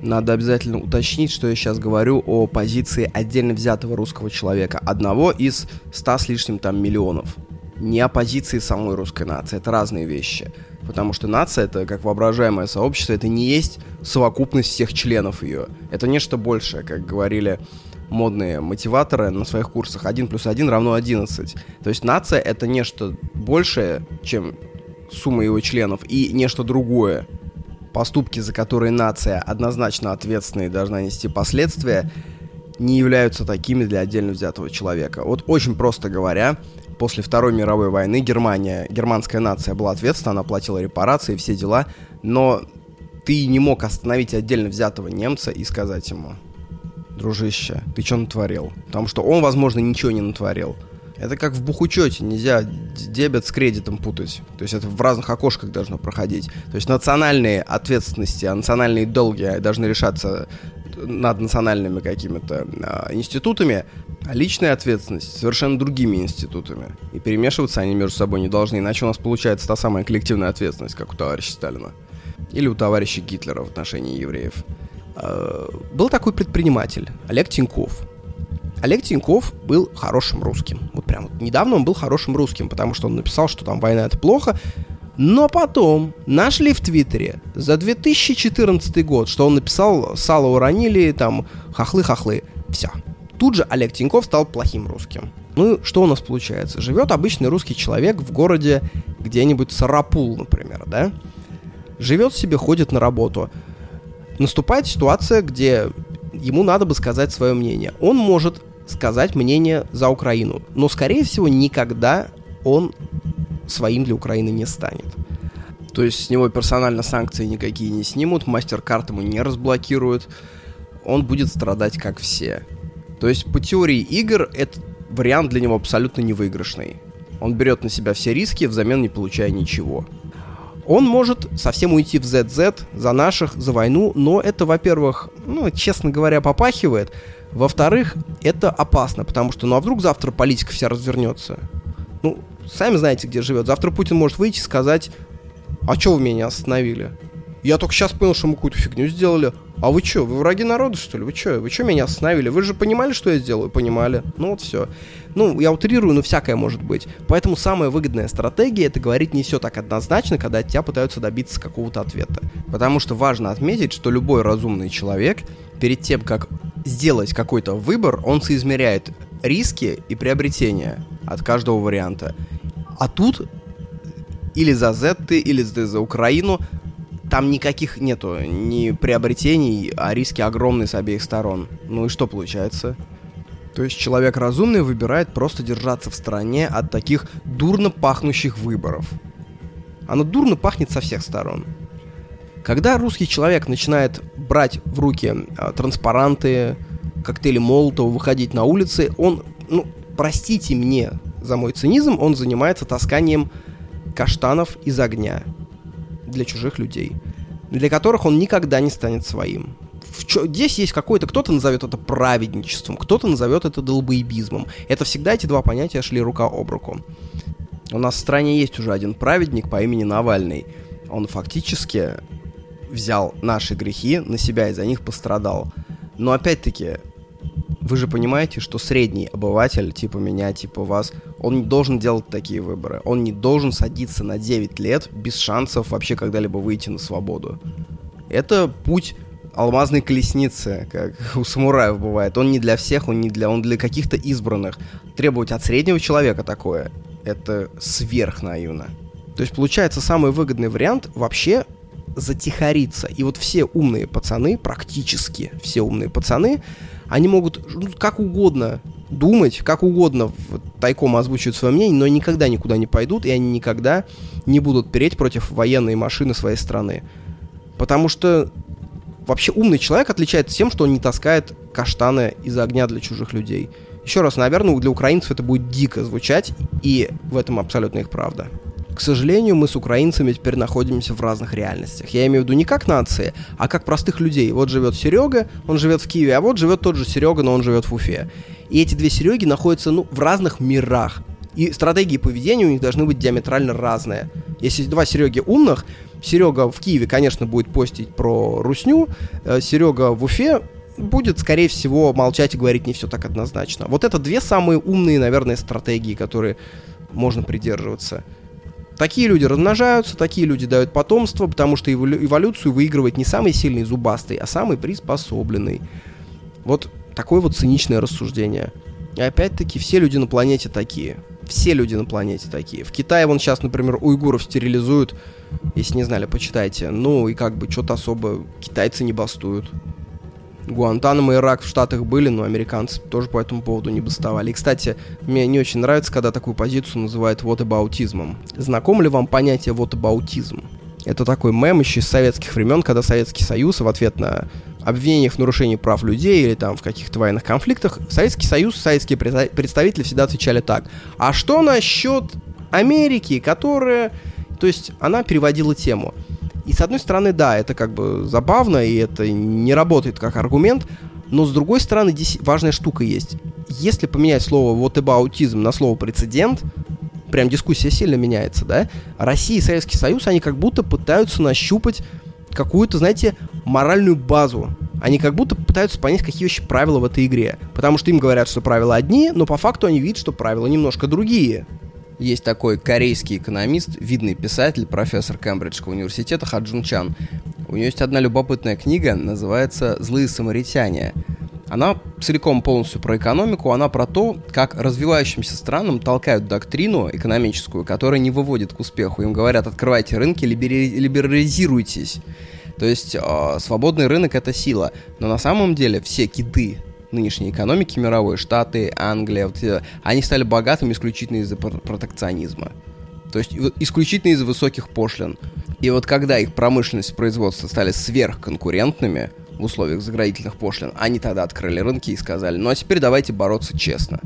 Надо обязательно уточнить, что я сейчас говорю о позиции отдельно взятого русского человека, одного из ста с лишним там миллионов. Не о позиции самой русской нации, это разные вещи. Потому что нация, это как воображаемое сообщество, это не есть совокупность всех членов ее. Это нечто большее, как говорили модные мотиваторы на своих курсах 1 плюс 1 равно 11. То есть нация это нечто большее, чем сумма его членов, и нечто другое. Поступки, за которые нация однозначно ответственна и должна нести последствия, не являются такими для отдельно взятого человека. Вот очень просто говоря, после Второй мировой войны Германия, германская нация была ответственна, она платила репарации, все дела, но ты не мог остановить отдельно взятого немца и сказать ему, дружище, ты что натворил? Потому что он, возможно, ничего не натворил. Это как в бухучете, нельзя дебет с кредитом путать. То есть это в разных окошках должно проходить. То есть национальные ответственности, а национальные долги должны решаться над национальными какими-то э, институтами, а личная ответственность совершенно другими институтами. И перемешиваться они между собой не должны, иначе у нас получается та самая коллективная ответственность, как у товарища Сталина. Или у товарища Гитлера в отношении евреев. Э, был такой предприниматель, Олег Тиньков. Олег Тиньков был хорошим русским. Вот прям вот недавно он был хорошим русским, потому что он написал, что там война это плохо. Но потом нашли в Твиттере за 2014 год, что он написал «Сало уронили», там «Хохлы-хохлы». Все. Тут же Олег Тиньков стал плохим русским. Ну, что у нас получается? Живет обычный русский человек в городе где-нибудь Сарапул, например, да? Живет себе, ходит на работу наступает ситуация, где ему надо бы сказать свое мнение. Он может сказать мнение за Украину, но, скорее всего, никогда он своим для Украины не станет. То есть с него персонально санкции никакие не снимут, мастер-карт ему не разблокируют, он будет страдать как все. То есть по теории игр этот вариант для него абсолютно невыигрышный. Он берет на себя все риски, взамен не получая ничего. Он может совсем уйти в ZZ за наших, за войну, но это, во-первых, ну, честно говоря, попахивает. Во-вторых, это опасно, потому что, ну а вдруг завтра политика вся развернется? Ну, сами знаете, где живет. Завтра Путин может выйти и сказать, а что вы меня остановили? Я только сейчас понял, что мы какую-то фигню сделали. А вы что, вы враги народа, что ли? Вы что, вы что меня остановили? Вы же понимали, что я сделаю? Понимали. Ну вот все. Ну, я утрирую, но всякое может быть. Поэтому самая выгодная стратегия это говорить не все так однозначно, когда от тебя пытаются добиться какого-то ответа. Потому что важно отметить, что любой разумный человек перед тем, как сделать какой-то выбор, он соизмеряет риски и приобретения от каждого варианта. А тут или за Z, или за Украину там никаких нету ни приобретений, а риски огромные с обеих сторон. Ну и что получается? То есть человек разумный выбирает просто держаться в стороне от таких дурно пахнущих выборов. Оно дурно пахнет со всех сторон. Когда русский человек начинает брать в руки э, транспаранты, коктейли Молотова, выходить на улицы, он, ну, простите мне за мой цинизм, он занимается тасканием каштанов из огня для чужих людей, для которых он никогда не станет своим. Чё, здесь есть какой-то, кто-то назовет это праведничеством, кто-то назовет это долбоебизмом. Это всегда эти два понятия шли рука об руку. У нас в стране есть уже один праведник по имени Навальный. Он фактически взял наши грехи на себя и за них пострадал. Но опять-таки, вы же понимаете, что средний обыватель, типа меня, типа вас, он не должен делать такие выборы. Он не должен садиться на 9 лет без шансов вообще когда-либо выйти на свободу. Это путь алмазной колесницы, как у самураев бывает. Он не для всех, он не для, он для каких-то избранных. Требовать от среднего человека такое, это сверхнаивно. То есть получается самый выгодный вариант вообще затихариться. И вот все умные пацаны, практически все умные пацаны, они могут ну, как угодно думать, как угодно тайком озвучивать свое мнение, но никогда никуда не пойдут, и они никогда не будут переть против военной машины своей страны. Потому что вообще умный человек отличается тем, что он не таскает каштаны из огня для чужих людей. Еще раз, наверное, для украинцев это будет дико звучать, и в этом абсолютно их правда. К сожалению, мы с украинцами теперь находимся в разных реальностях. Я имею в виду не как нации, а как простых людей. Вот живет Серега, он живет в Киеве, а вот живет тот же Серега, но он живет в Уфе. И эти две Сереги находятся ну, в разных мирах. И стратегии поведения у них должны быть диаметрально разные. Если два Сереги умных, Серега в Киеве, конечно, будет постить про русню, э, Серега в Уфе будет, скорее всего, молчать и говорить не все так однозначно. Вот это две самые умные, наверное, стратегии, которые можно придерживаться. Такие люди размножаются, такие люди дают потомство, потому что эволюцию выигрывает не самый сильный зубастый, а самый приспособленный. Вот такое вот циничное рассуждение. И опять-таки все люди на планете такие. Все люди на планете такие. В Китае вон сейчас, например, уйгуров стерилизуют. Если не знали, почитайте. Ну и как бы что-то особо китайцы не бастуют. Гуантанамо и Ирак в Штатах были, но американцы тоже по этому поводу не бастовали. И, кстати, мне не очень нравится, когда такую позицию называют вот вотабаутизмом. Знакомо ли вам понятие вотабаутизм? Это такой мем еще из советских времен, когда Советский Союз в ответ на обвинениях в нарушении прав людей или там в каких-то военных конфликтах, Советский Союз, советские представители всегда отвечали так. А что насчет Америки, которая... То есть она переводила тему. И с одной стороны, да, это как бы забавно, и это не работает как аргумент, но с другой стороны, здесь важная штука есть. Если поменять слово вот аутизм на слово прецедент, прям дискуссия сильно меняется, да? Россия и Советский Союз, они как будто пытаются нащупать какую-то, знаете, моральную базу. Они как будто пытаются понять, какие вообще правила в этой игре. Потому что им говорят, что правила одни, но по факту они видят, что правила немножко другие. Есть такой корейский экономист, видный писатель, профессор Кембриджского университета Хаджун Чан. У него есть одна любопытная книга, называется «Злые самаритяне». Она целиком полностью про экономику, она про то, как развивающимся странам толкают доктрину экономическую, которая не выводит к успеху. Им говорят, открывайте рынки, либерализируйтесь. То есть э, свободный рынок это сила. Но на самом деле все киты нынешней экономики мировой, Штаты, Англия, вот, они стали богатыми исключительно из-за протекционизма. То есть исключительно из-за высоких пошлин. И вот когда их промышленность и производство стали сверхконкурентными в условиях заградительных пошлин, они тогда открыли рынки и сказали, ну а теперь давайте бороться честно.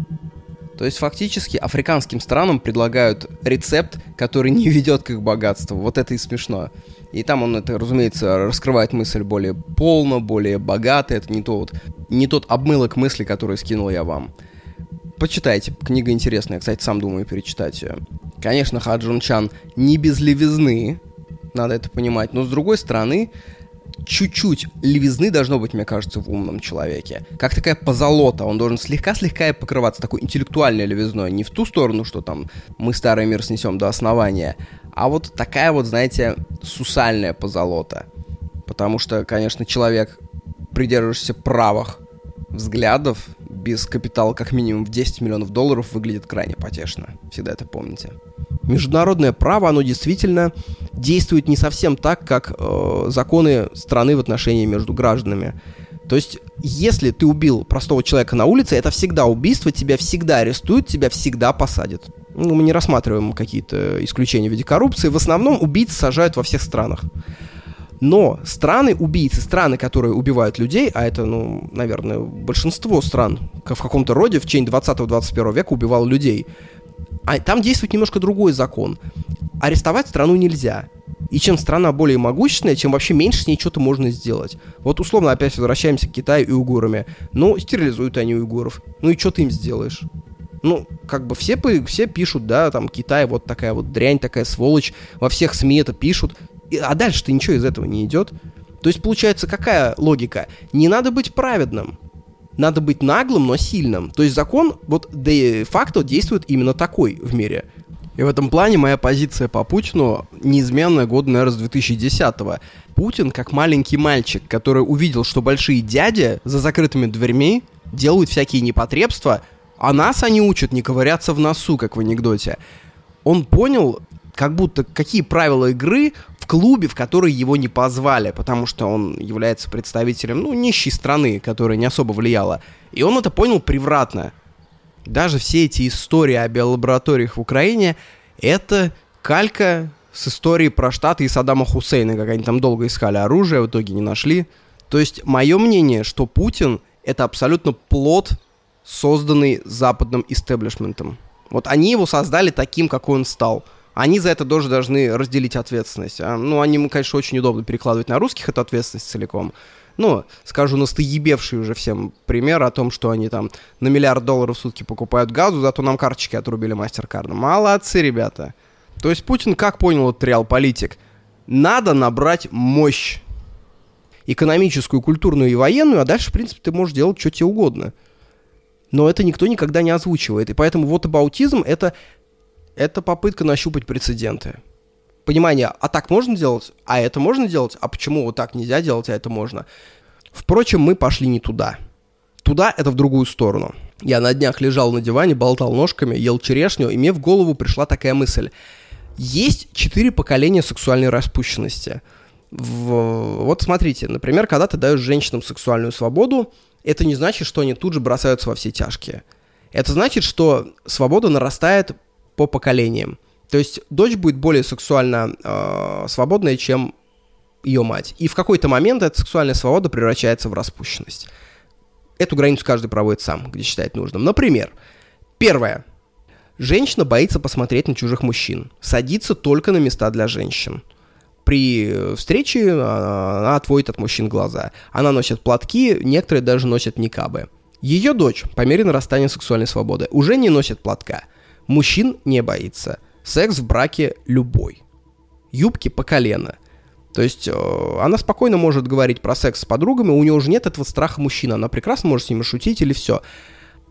То есть фактически африканским странам предлагают рецепт, который не ведет к их богатству. Вот это и смешно. И там он это, разумеется, раскрывает мысль более полно, более богато. Это не, то вот, не тот обмылок мысли, который скинул я вам. Почитайте, книга интересная, кстати, сам думаю перечитать ее. Конечно, Хаджун Чан не без левизны, надо это понимать. Но с другой стороны, чуть-чуть левизны должно быть, мне кажется, в умном человеке. Как такая позолота. Он должен слегка-слегка покрываться такой интеллектуальной левизной. Не в ту сторону, что там мы старый мир снесем до основания, а вот такая вот, знаете, сусальная позолота. Потому что, конечно, человек, придерживающийся правых взглядов, без капитала как минимум в 10 миллионов долларов, выглядит крайне потешно. Всегда это помните. Международное право, оно действительно действует не совсем так, как э, законы страны в отношении между гражданами. То есть, если ты убил простого человека на улице, это всегда убийство, тебя всегда арестуют, тебя всегда посадят. Ну, мы не рассматриваем какие-то исключения в виде коррупции. В основном убийц сажают во всех странах. Но страны убийцы, страны, которые убивают людей, а это, ну, наверное, большинство стран в каком-то роде в течение 20-21 века убивало людей, а там действует немножко другой закон. Арестовать страну нельзя. И чем страна более могущественная, чем вообще меньше с ней что-то можно сделать. Вот условно опять возвращаемся к Китаю и уйгурами. Ну, стерилизуют они уйгуров. Ну и что ты им сделаешь? Ну, как бы все, все пишут, да, там, Китай вот такая вот дрянь, такая сволочь, во всех СМИ это пишут, а дальше-то ничего из этого не идет. То есть, получается, какая логика? Не надо быть праведным, надо быть наглым, но сильным. То есть закон вот де-факто действует именно такой в мире. И в этом плане моя позиция по Путину неизменная года, наверное, с 2010-го. Путин как маленький мальчик, который увидел, что большие дяди за закрытыми дверьми делают всякие непотребства, а нас они учат не ковыряться в носу, как в анекдоте. Он понял, как будто какие правила игры в клубе, в который его не позвали, потому что он является представителем, ну, нищей страны, которая не особо влияла. И он это понял превратно. Даже все эти истории о биолабораториях в Украине — это калька с историей про Штаты и Саддама Хусейна, как они там долго искали оружие, в итоге не нашли. То есть мое мнение, что Путин — это абсолютно плод, созданный западным истеблишментом. Вот они его создали таким, какой он стал — они за это тоже должны разделить ответственность. А, ну, они, конечно, очень удобно перекладывать на русских эту ответственность целиком. Ну, скажу, настоебевший уже всем пример о том, что они там на миллиард долларов в сутки покупают газу, зато нам карточки отрубили мастер-кардом. Молодцы, ребята. То есть Путин как понял этот реал-политик? Надо набрать мощь. Экономическую, культурную и военную, а дальше, в принципе, ты можешь делать что тебе угодно. Но это никто никогда не озвучивает. И поэтому вот аутизм это это попытка нащупать прецеденты. Понимание, а так можно делать, а это можно делать, а почему вот так нельзя делать, а это можно. Впрочем, мы пошли не туда. Туда это в другую сторону. Я на днях лежал на диване, болтал ножками, ел черешню, и мне в голову пришла такая мысль. Есть четыре поколения сексуальной распущенности. В... Вот смотрите, например, когда ты даешь женщинам сексуальную свободу, это не значит, что они тут же бросаются во все тяжкие. Это значит, что свобода нарастает по поколениям. То есть дочь будет более сексуально э, свободная, чем ее мать. И в какой-то момент эта сексуальная свобода превращается в распущенность. Эту границу каждый проводит сам, где считает нужным. Например, первое. Женщина боится посмотреть на чужих мужчин. Садится только на места для женщин. При встрече а, она отводит от мужчин глаза. Она носит платки, некоторые даже носят никабы. Ее дочь, по мере нарастания сексуальной свободы, уже не носит платка. Мужчин не боится. Секс в браке любой. Юбки по колено. То есть э, она спокойно может говорить про секс с подругами, у нее уже нет этого страха мужчины, она прекрасно может с ними шутить или все.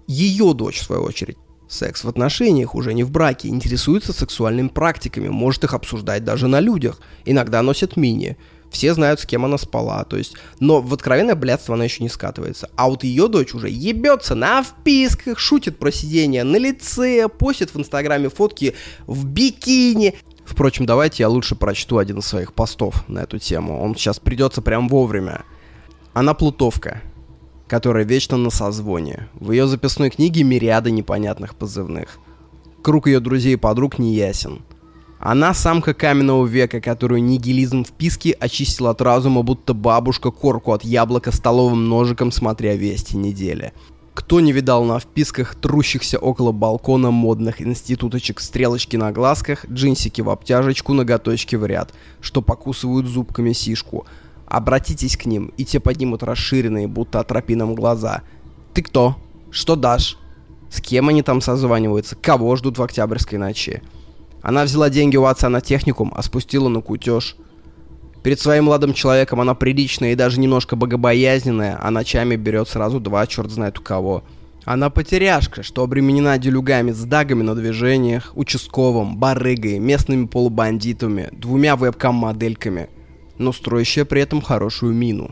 Ее дочь, в свою очередь, секс в отношениях, уже не в браке, интересуется сексуальными практиками, может их обсуждать даже на людях, иногда носит мини все знают, с кем она спала, то есть, но в откровенное блядство она еще не скатывается. А вот ее дочь уже ебется на вписках, шутит про сидение на лице, постит в инстаграме фотки в бикини. Впрочем, давайте я лучше прочту один из своих постов на эту тему. Он сейчас придется прям вовремя. Она плутовка, которая вечно на созвоне. В ее записной книге мириады непонятных позывных. Круг ее друзей и подруг не ясен. Она самка каменного века, которую нигилизм в писке очистил от разума, будто бабушка корку от яблока столовым ножиком, смотря вести недели. Кто не видал на вписках трущихся около балкона модных институточек стрелочки на глазках, джинсики в обтяжечку, ноготочки в ряд, что покусывают зубками сишку. Обратитесь к ним, и те поднимут расширенные, будто атропином глаза. Ты кто? Что дашь? С кем они там созваниваются? Кого ждут в октябрьской ночи? Она взяла деньги у отца на техникум, а спустила на кутеж. Перед своим молодым человеком она приличная и даже немножко богобоязненная, а ночами берет сразу два черт знает у кого. Она потеряшка, что обременена делюгами с дагами на движениях, участковым, барыгой, местными полубандитами, двумя вебкам-модельками, но строящая при этом хорошую мину.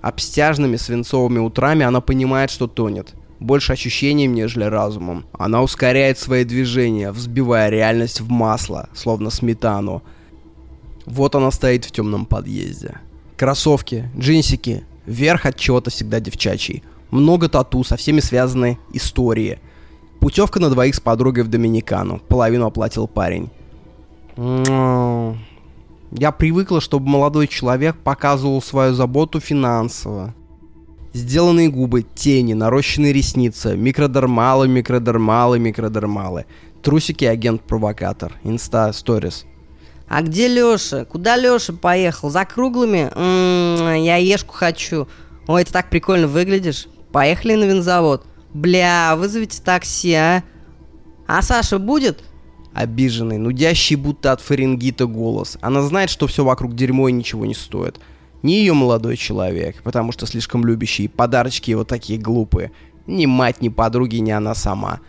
Обстяжными свинцовыми утрами она понимает, что тонет. Больше ощущением, нежели разумом. Она ускоряет свои движения, взбивая реальность в масло, словно сметану. Вот она стоит в темном подъезде. Кроссовки, джинсики, верх от чего-то всегда девчачий. Много тату, со всеми связаны истории. Путевка на двоих с подругой в Доминикану. Половину оплатил парень. Я привыкла, чтобы молодой человек показывал свою заботу финансово. Сделанные губы, тени, нарощенные ресницы, микродермалы, микродермалы, микродермалы. Трусики агент-провокатор. Инста сторис. А где Лёша? Куда Лёша поехал? За круглыми? М-м, я ешку хочу. Ой, ты так прикольно выглядишь. Поехали на винзавод. Бля, вызовите такси, а? А Саша будет? Обиженный, нудящий будто от фарингита голос. Она знает, что все вокруг дерьмо и ничего не стоит. Ни ее молодой человек, потому что слишком любящий, и подарочки его такие глупые. Ни мать, ни подруги, ни она сама.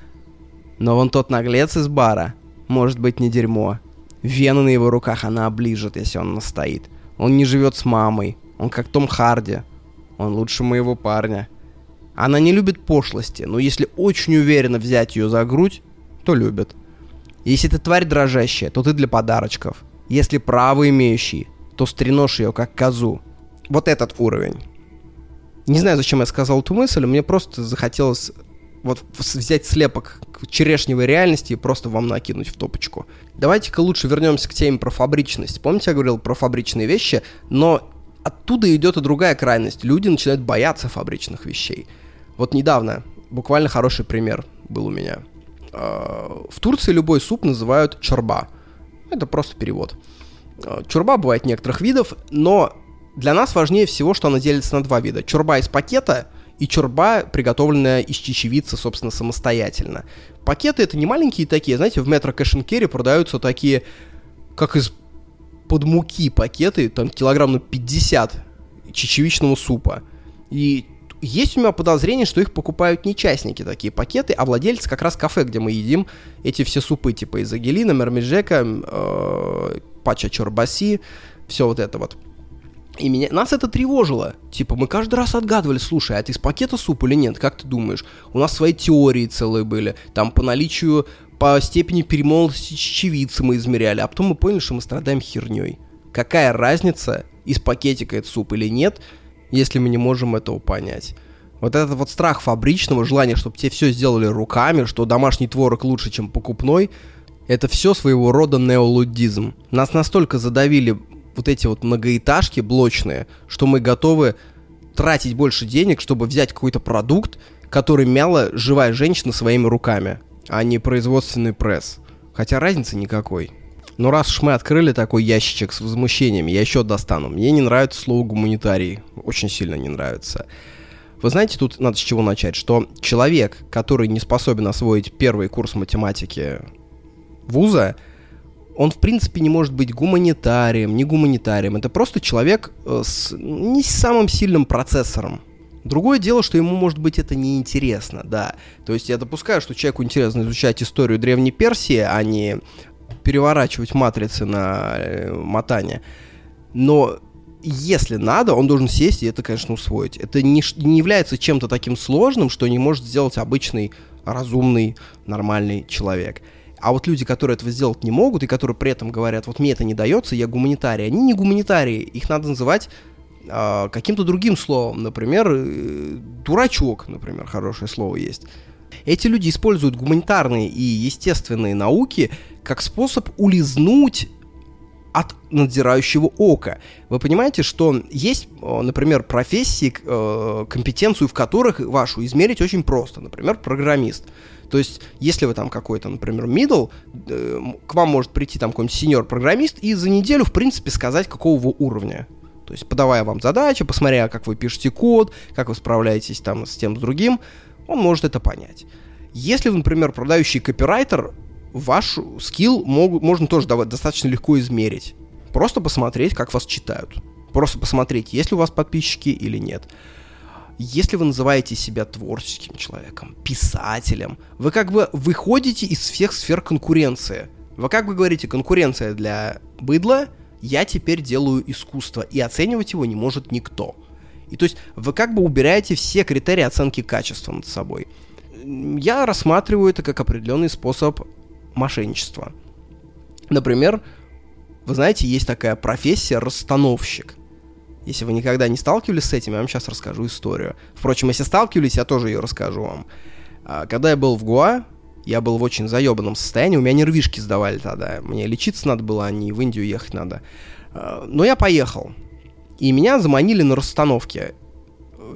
Но вон тот наглец из бара, может быть, не дерьмо. Вены на его руках она оближет, если он настоит. Он не живет с мамой. Он как Том Харди. Он лучше моего парня. Она не любит пошлости, но если очень уверенно взять ее за грудь, то любит. Если ты тварь дрожащая, то ты для подарочков. Если право имеющий, то стренешь ее как козу. Вот этот уровень. Не знаю, зачем я сказал эту мысль, мне просто захотелось вот взять слепок черешневой реальности и просто вам накинуть в топочку. Давайте-ка лучше вернемся к теме про фабричность. Помните, я говорил про фабричные вещи, но оттуда идет и другая крайность. Люди начинают бояться фабричных вещей. Вот недавно, буквально хороший пример был у меня. А, в Турции любой суп называют чорба. Это просто перевод. Э, чурба бывает некоторых видов, но для нас важнее всего, что она делится на два вида. Чурба из пакета и чурба, приготовленная из чечевицы, собственно, самостоятельно. Пакеты это не маленькие такие, знаете, в метро Carry продаются такие, как из под муки пакеты, там килограмм на 50 чечевичного супа. И есть у меня подозрение, что их покупают не частники такие пакеты, а владельцы как раз кафе, где мы едим эти все супы, типа из Агелина, Мермежека, э, Пача Чорбаси, все вот это вот. И меня, нас это тревожило. Типа, мы каждый раз отгадывали, слушай, а это из пакета суп или нет? Как ты думаешь? У нас свои теории целые были. Там по наличию, по степени перемолотости чечевицы мы измеряли. А потом мы поняли, что мы страдаем херней. Какая разница, из пакетика это суп или нет, если мы не можем этого понять. Вот этот вот страх фабричного, желание, чтобы те все сделали руками, что домашний творог лучше, чем покупной, это все своего рода неолудизм. Нас настолько задавили вот эти вот многоэтажки блочные, что мы готовы тратить больше денег, чтобы взять какой-то продукт, который мяла живая женщина своими руками, а не производственный пресс. Хотя разницы никакой. Но раз уж мы открыли такой ящичек с возмущением, я еще достану. Мне не нравится слово гуманитарий. Очень сильно не нравится. Вы знаете, тут надо с чего начать, что человек, который не способен освоить первый курс математики вуза, он, в принципе, не может быть гуманитарием, не гуманитарием. Это просто человек э, с не самым сильным процессором. Другое дело, что ему, может быть, это неинтересно, да. То есть я допускаю, что человеку интересно изучать историю Древней Персии, а не переворачивать матрицы на э, мотание. Но если надо, он должен сесть и это, конечно, усвоить. Это не, не является чем-то таким сложным, что не может сделать обычный, разумный, нормальный человек. А вот люди, которые этого сделать не могут, и которые при этом говорят, вот мне это не дается, я гуманитарий, они не гуманитарии, их надо называть э, каким-то другим словом. Например, э, дурачок, например, хорошее слово есть. Эти люди используют гуманитарные и естественные науки как способ улизнуть от надзирающего ока. Вы понимаете, что есть, э, например, профессии, э, компетенцию в которых вашу измерить очень просто. Например, программист. То есть, если вы там какой-то, например, middle, э, к вам может прийти там какой-нибудь сеньор-программист и за неделю, в принципе, сказать, какого вы уровня. То есть, подавая вам задачи, посмотря, как вы пишете код, как вы справляетесь там с тем, с другим, он может это понять. Если например, продающий копирайтер, ваш скилл мог, можно тоже давать, достаточно легко измерить. Просто посмотреть, как вас читают. Просто посмотреть, есть ли у вас подписчики или нет. Если вы называете себя творческим человеком, писателем, вы как бы выходите из всех сфер конкуренции. Вы как бы говорите, конкуренция для быдла, я теперь делаю искусство, и оценивать его не может никто. И то есть вы как бы убираете все критерии оценки качества над собой. Я рассматриваю это как определенный способ мошенничества. Например, вы знаете, есть такая профессия расстановщик. Если вы никогда не сталкивались с этим, я вам сейчас расскажу историю. Впрочем, если сталкивались, я тоже ее расскажу вам. А, когда я был в Гуа, я был в очень заебанном состоянии, у меня нервишки сдавали тогда. Мне лечиться надо было, а не в Индию ехать надо. А, но я поехал. И меня заманили на расстановке.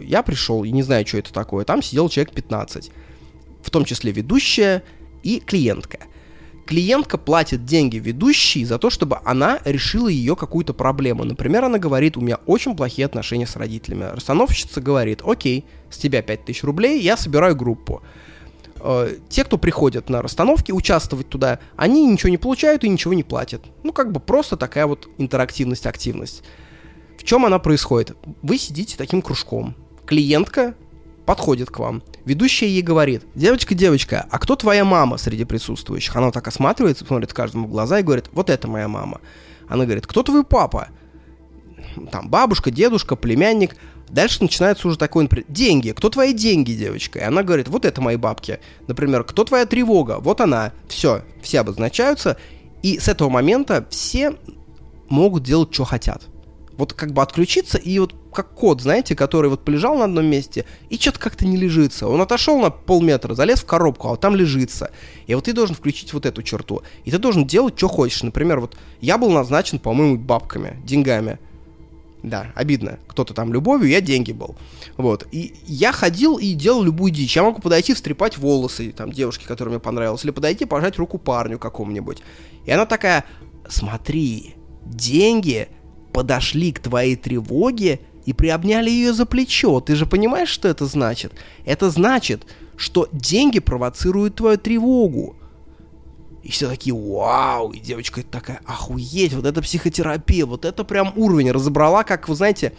Я пришел, и не знаю, что это такое. Там сидел человек 15. В том числе ведущая и клиентка – клиентка платит деньги ведущей за то, чтобы она решила ее какую-то проблему. Например, она говорит, у меня очень плохие отношения с родителями. Расстановщица говорит, окей, с тебя 5000 рублей, я собираю группу. Э, те, кто приходят на расстановки, участвовать туда, они ничего не получают и ничего не платят. Ну, как бы просто такая вот интерактивность, активность. В чем она происходит? Вы сидите таким кружком. Клиентка подходит к вам. Ведущая ей говорит, девочка, девочка, а кто твоя мама среди присутствующих? Она так осматривается, смотрит каждому в глаза и говорит, вот это моя мама. Она говорит, кто твой папа? Там бабушка, дедушка, племянник. Дальше начинается уже такой, например, деньги. Кто твои деньги, девочка? И она говорит, вот это мои бабки. Например, кто твоя тревога? Вот она. Все, все обозначаются. И с этого момента все могут делать, что хотят вот как бы отключиться и вот как кот, знаете, который вот полежал на одном месте и что-то как-то не лежится. Он отошел на полметра, залез в коробку, а вот там лежится. И вот ты должен включить вот эту черту. И ты должен делать, что хочешь. Например, вот я был назначен, по-моему, бабками, деньгами. Да, обидно. Кто-то там любовью, я деньги был. Вот. И я ходил и делал любую дичь. Я могу подойти, встрепать волосы, там, девушке, которая мне понравилась, или подойти, пожать руку парню какому-нибудь. И она такая, смотри, деньги подошли к твоей тревоге и приобняли ее за плечо. Ты же понимаешь, что это значит? Это значит, что деньги провоцируют твою тревогу. И все такие, вау, и девочка такая, охуеть, вот это психотерапия, вот это прям уровень. Разобрала, как, вы знаете,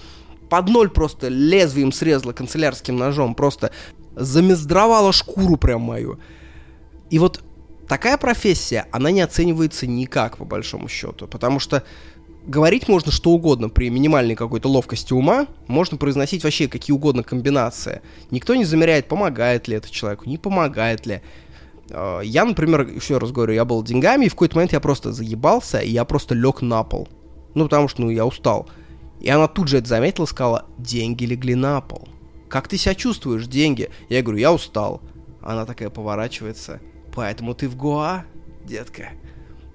под ноль просто лезвием срезала канцелярским ножом, просто замездровала шкуру прям мою. И вот такая профессия, она не оценивается никак, по большому счету, потому что говорить можно что угодно при минимальной какой-то ловкости ума, можно произносить вообще какие угодно комбинации. Никто не замеряет, помогает ли это человеку, не помогает ли. А, я, например, еще раз говорю, я был деньгами, и в какой-то момент я просто заебался, и я просто лег на пол. Ну, потому что, ну, я устал. И она тут же это заметила, сказала, деньги легли на пол. Как ты себя чувствуешь, деньги? Я говорю, я устал. Она такая поворачивается, поэтому ты в Гоа, детка.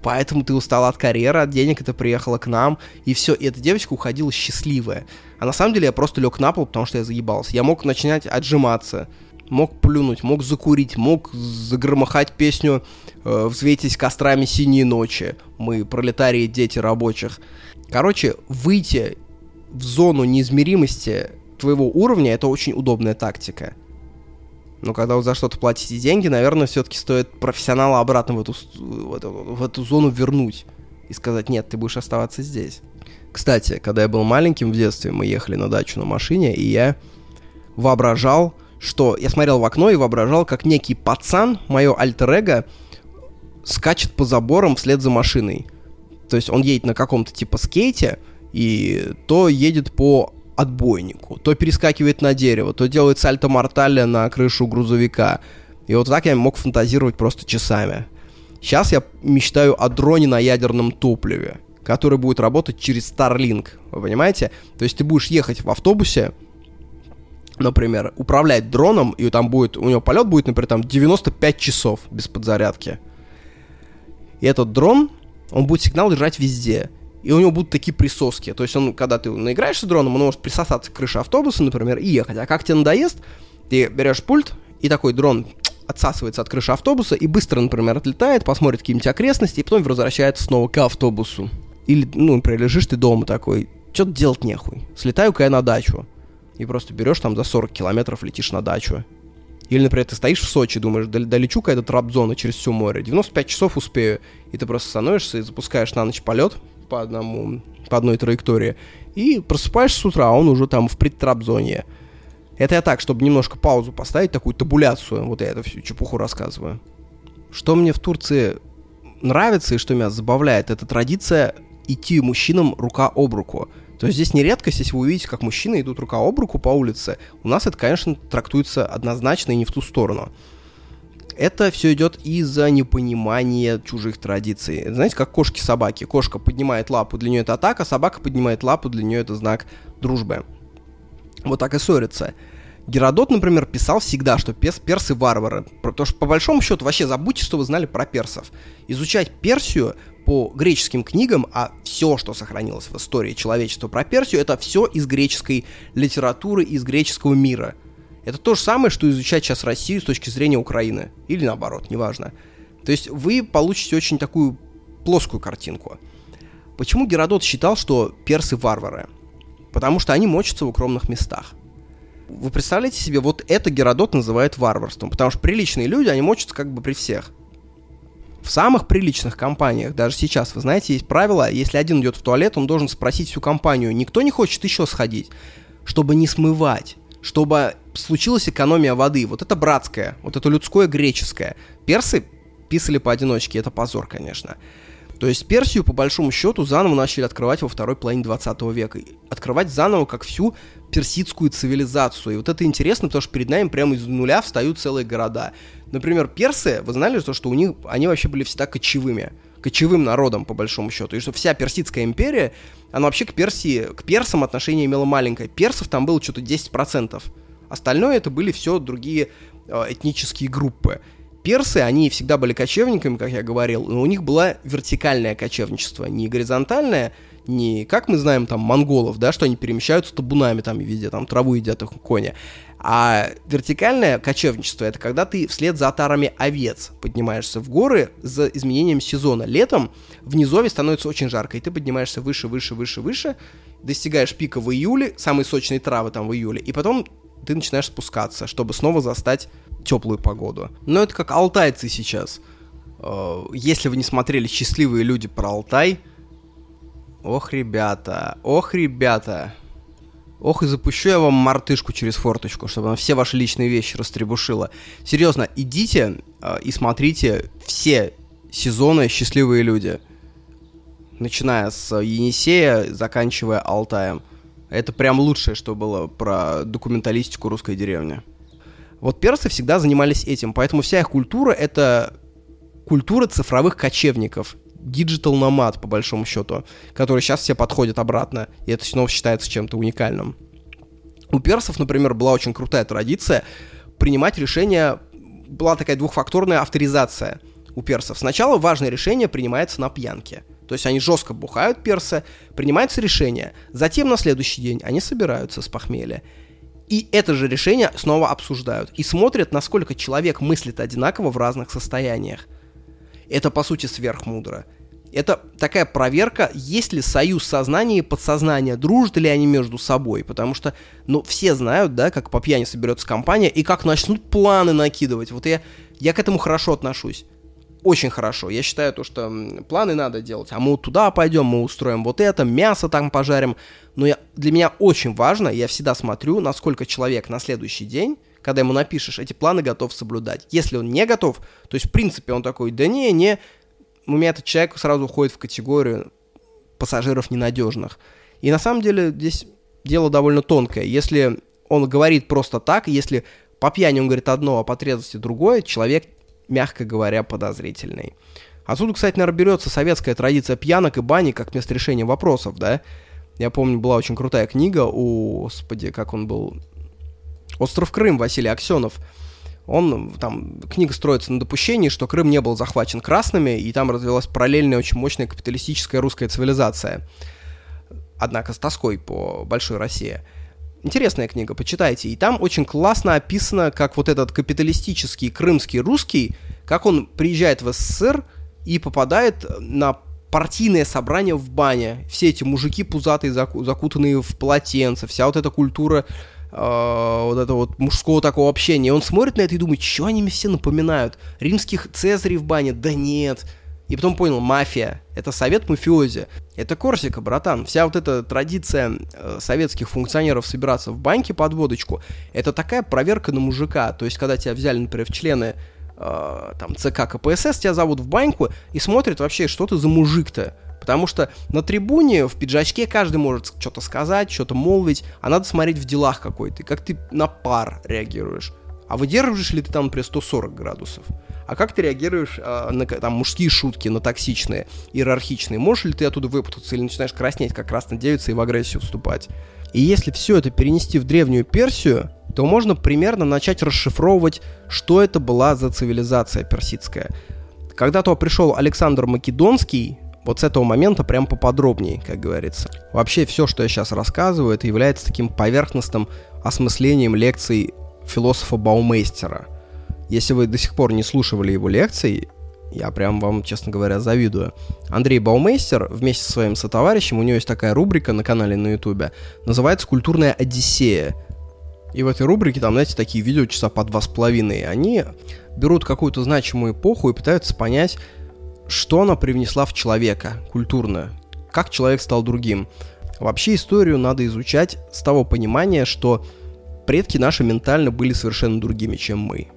Поэтому ты устала от карьеры, от денег, и ты приехала к нам, и все. И эта девочка уходила счастливая. А на самом деле я просто лег на пол, потому что я заебался. Я мог начинать отжиматься, мог плюнуть, мог закурить, мог загромыхать песню э, «Взвейтесь кострами синие ночи». Мы пролетарии, дети рабочих. Короче, выйти в зону неизмеримости твоего уровня – это очень удобная тактика. Но когда вы за что-то платите деньги, наверное, все-таки стоит профессионала обратно в эту, в, эту, в эту зону вернуть и сказать, нет, ты будешь оставаться здесь. Кстати, когда я был маленьким в детстве, мы ехали на дачу на машине, и я воображал, что... Я смотрел в окно и воображал, как некий пацан, мое альтер скачет по заборам вслед за машиной. То есть он едет на каком-то типа скейте, и то едет по отбойнику, то перескакивает на дерево, то делает сальто мортале на крышу грузовика. И вот так я мог фантазировать просто часами. Сейчас я мечтаю о дроне на ядерном топливе, который будет работать через Starlink, вы понимаете? То есть ты будешь ехать в автобусе, например, управлять дроном, и там будет, у него полет будет, например, там 95 часов без подзарядки. И этот дрон, он будет сигнал держать везде и у него будут такие присоски. То есть он, когда ты наиграешься дроном, он может присосаться к крыше автобуса, например, и ехать. А как тебе надоест, ты берешь пульт, и такой дрон отсасывается от крыши автобуса и быстро, например, отлетает, посмотрит какие-нибудь окрестности, и потом возвращается снова к автобусу. Или, ну, например, лежишь ты дома такой, что-то делать нехуй. Слетаю-ка я на дачу. И просто берешь там за 40 километров, летишь на дачу. Или, например, ты стоишь в Сочи, думаешь, долечу ка этот рабзона через все море, 95 часов успею, и ты просто становишься и запускаешь на ночь полет, по одному, по одной траектории. И просыпаешься с утра, а он уже там в предтрабзоне. Это я так, чтобы немножко паузу поставить, такую табуляцию, вот я эту всю чепуху рассказываю. Что мне в Турции нравится и что меня забавляет, это традиция идти мужчинам рука об руку. То есть здесь не редкость, если вы увидите, как мужчины идут рука об руку по улице, у нас это, конечно, трактуется однозначно и не в ту сторону. Это все идет из-за непонимания чужих традиций. Знаете, как кошки-собаки. Кошка поднимает лапу, для нее это атака, собака поднимает лапу, для нее это знак дружбы. Вот так и ссорятся. Геродот, например, писал всегда, что перс, персы варвары. Потому что, по большому счету, вообще забудьте, что вы знали про персов. Изучать Персию по греческим книгам, а все, что сохранилось в истории человечества про Персию, это все из греческой литературы, из греческого мира. Это то же самое, что изучать сейчас Россию с точки зрения Украины. Или наоборот, неважно. То есть вы получите очень такую плоскую картинку. Почему Геродот считал, что персы варвары? Потому что они мочатся в укромных местах. Вы представляете себе, вот это Геродот называет варварством, потому что приличные люди, они мочатся как бы при всех. В самых приличных компаниях, даже сейчас, вы знаете, есть правило, если один идет в туалет, он должен спросить всю компанию, никто не хочет еще сходить, чтобы не смывать, чтобы случилась экономия воды. Вот это братское, вот это людское греческое. Персы писали поодиночке, это позор, конечно. То есть Персию, по большому счету, заново начали открывать во второй половине 20 века. Открывать заново как всю персидскую цивилизацию. И вот это интересно, потому что перед нами прямо из нуля встают целые города. Например, персы, вы знали, то, что у них, они вообще были всегда кочевыми кочевым народом, по большому счету. И что вся Персидская империя, она вообще к Персии, к персам отношение имела маленькое. Персов там было что-то 10%. Остальное это были все другие э, этнические группы. Персы, они всегда были кочевниками, как я говорил, но у них было вертикальное кочевничество, не горизонтальное, не как мы знаем там монголов, да, что они перемещаются табунами там везде, там траву едят их кони. А вертикальное кочевничество это когда ты вслед за отарами овец поднимаешься в горы за изменением сезона. Летом в низове становится очень жарко, и ты поднимаешься выше, выше, выше, выше, достигаешь пика в июле, самые сочные травы там в июле, и потом ты начинаешь спускаться, чтобы снова застать теплую погоду. Но это как алтайцы сейчас. Э, если вы не смотрели «Счастливые люди» про Алтай, ох, ребята, ох, ребята, ох, и запущу я вам мартышку через форточку, чтобы она все ваши личные вещи растребушила. Серьезно, идите э, и смотрите все сезоны «Счастливые люди», начиная с Енисея, заканчивая Алтаем. Это прям лучшее, что было про документалистику русской деревни. Вот персы всегда занимались этим, поэтому вся их культура — это культура цифровых кочевников, digital nomad, по большому счету, которые сейчас все подходят обратно, и это снова считается чем-то уникальным. У персов, например, была очень крутая традиция принимать решения, была такая двухфакторная авторизация у персов. Сначала важное решение принимается на пьянке. То есть они жестко бухают персы, принимается решение. Затем на следующий день они собираются с похмелья и это же решение снова обсуждают. И смотрят, насколько человек мыслит одинаково в разных состояниях. Это, по сути, сверхмудро. Это такая проверка, есть ли союз сознания и подсознания, дружат ли они между собой. Потому что, ну, все знают, да, как по пьяни соберется компания и как начнут планы накидывать. Вот я, я к этому хорошо отношусь очень хорошо. Я считаю то, что планы надо делать. А мы вот туда пойдем, мы устроим вот это, мясо там пожарим. Но я, для меня очень важно, я всегда смотрю, насколько человек на следующий день, когда ему напишешь, эти планы готов соблюдать. Если он не готов, то есть в принципе он такой, да не, не, у меня этот человек сразу уходит в категорию пассажиров ненадежных. И на самом деле здесь дело довольно тонкое. Если он говорит просто так, если по пьяни он говорит одно, а по трезвости другое, человек мягко говоря, подозрительный. Отсюда, кстати, наверное, берется советская традиция пьянок и бани как место решения вопросов, да? Я помню, была очень крутая книга у, господи, как он был, «Остров Крым» Василий Аксенов. Он, там, книга строится на допущении, что Крым не был захвачен красными, и там развилась параллельная очень мощная капиталистическая русская цивилизация. Однако с тоской по большой России. Интересная книга, почитайте. И там очень классно описано, как вот этот капиталистический крымский русский, как он приезжает в СССР и попадает на партийное собрание в бане. Все эти мужики пузатые, закутанные в полотенце, вся вот эта культура вот этого вот мужского такого общения. Он смотрит на это и думает, что они мне все напоминают? Римских цезарей в бане? Да нет. И потом понял, мафия — это совет мафиози. Это Корсика, братан. Вся вот эта традиция э, советских функционеров собираться в банке под водочку, это такая проверка на мужика. То есть, когда тебя взяли, например, в члены э, там ЦК КПСС, тебя зовут в баньку и смотрят вообще, что ты за мужик-то. Потому что на трибуне в пиджачке каждый может что-то сказать, что-то молвить, а надо смотреть в делах какой ты, как ты на пар реагируешь. А выдерживаешь ли ты там, например, 140 градусов? А как ты реагируешь э, на там, мужские шутки, на токсичные, иерархичные? Можешь ли ты оттуда выпутаться или начинаешь краснеть, как красная девица, и в агрессию вступать? И если все это перенести в Древнюю Персию, то можно примерно начать расшифровывать, что это была за цивилизация персидская. Когда то пришел Александр Македонский, вот с этого момента прям поподробнее, как говорится. Вообще все, что я сейчас рассказываю, это является таким поверхностным осмыслением лекций философа Баумейстера. Если вы до сих пор не слушали его лекций, я прям вам, честно говоря, завидую. Андрей Баумейстер вместе со своим сотоварищем, у него есть такая рубрика на канале на ютубе, называется «Культурная Одиссея». И в этой рубрике там, знаете, такие видео часа по два с половиной. Они берут какую-то значимую эпоху и пытаются понять, что она привнесла в человека, культурно, как человек стал другим. Вообще историю надо изучать с того понимания, что предки наши ментально были совершенно другими, чем мы.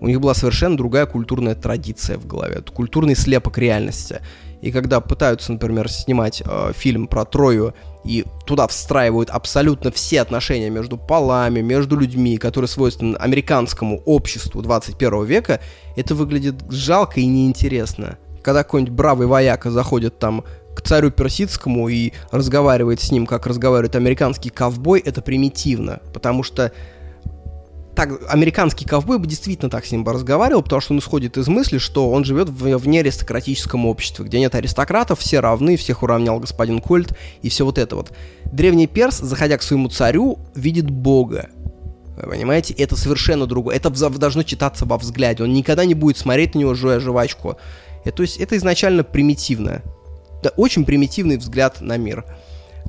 У них была совершенно другая культурная традиция в голове, это культурный слепок реальности. И когда пытаются, например, снимать э, фильм про Трою и туда встраивают абсолютно все отношения между полами, между людьми, которые свойственны американскому обществу 21 века, это выглядит жалко и неинтересно когда какой-нибудь бравый вояка заходит там к царю персидскому и разговаривает с ним, как разговаривает американский ковбой, это примитивно, потому что так, американский ковбой бы действительно так с ним бы разговаривал, потому что он исходит из мысли, что он живет в, в неаристократическом обществе, где нет аристократов, все равны, всех уравнял господин Кольт и все вот это вот. Древний перс, заходя к своему царю, видит бога. Вы понимаете, это совершенно другое. Это должно читаться во взгляде. Он никогда не будет смотреть на него, жуя жвачку. Это, то есть это изначально примитивно. Да, очень примитивный взгляд на мир.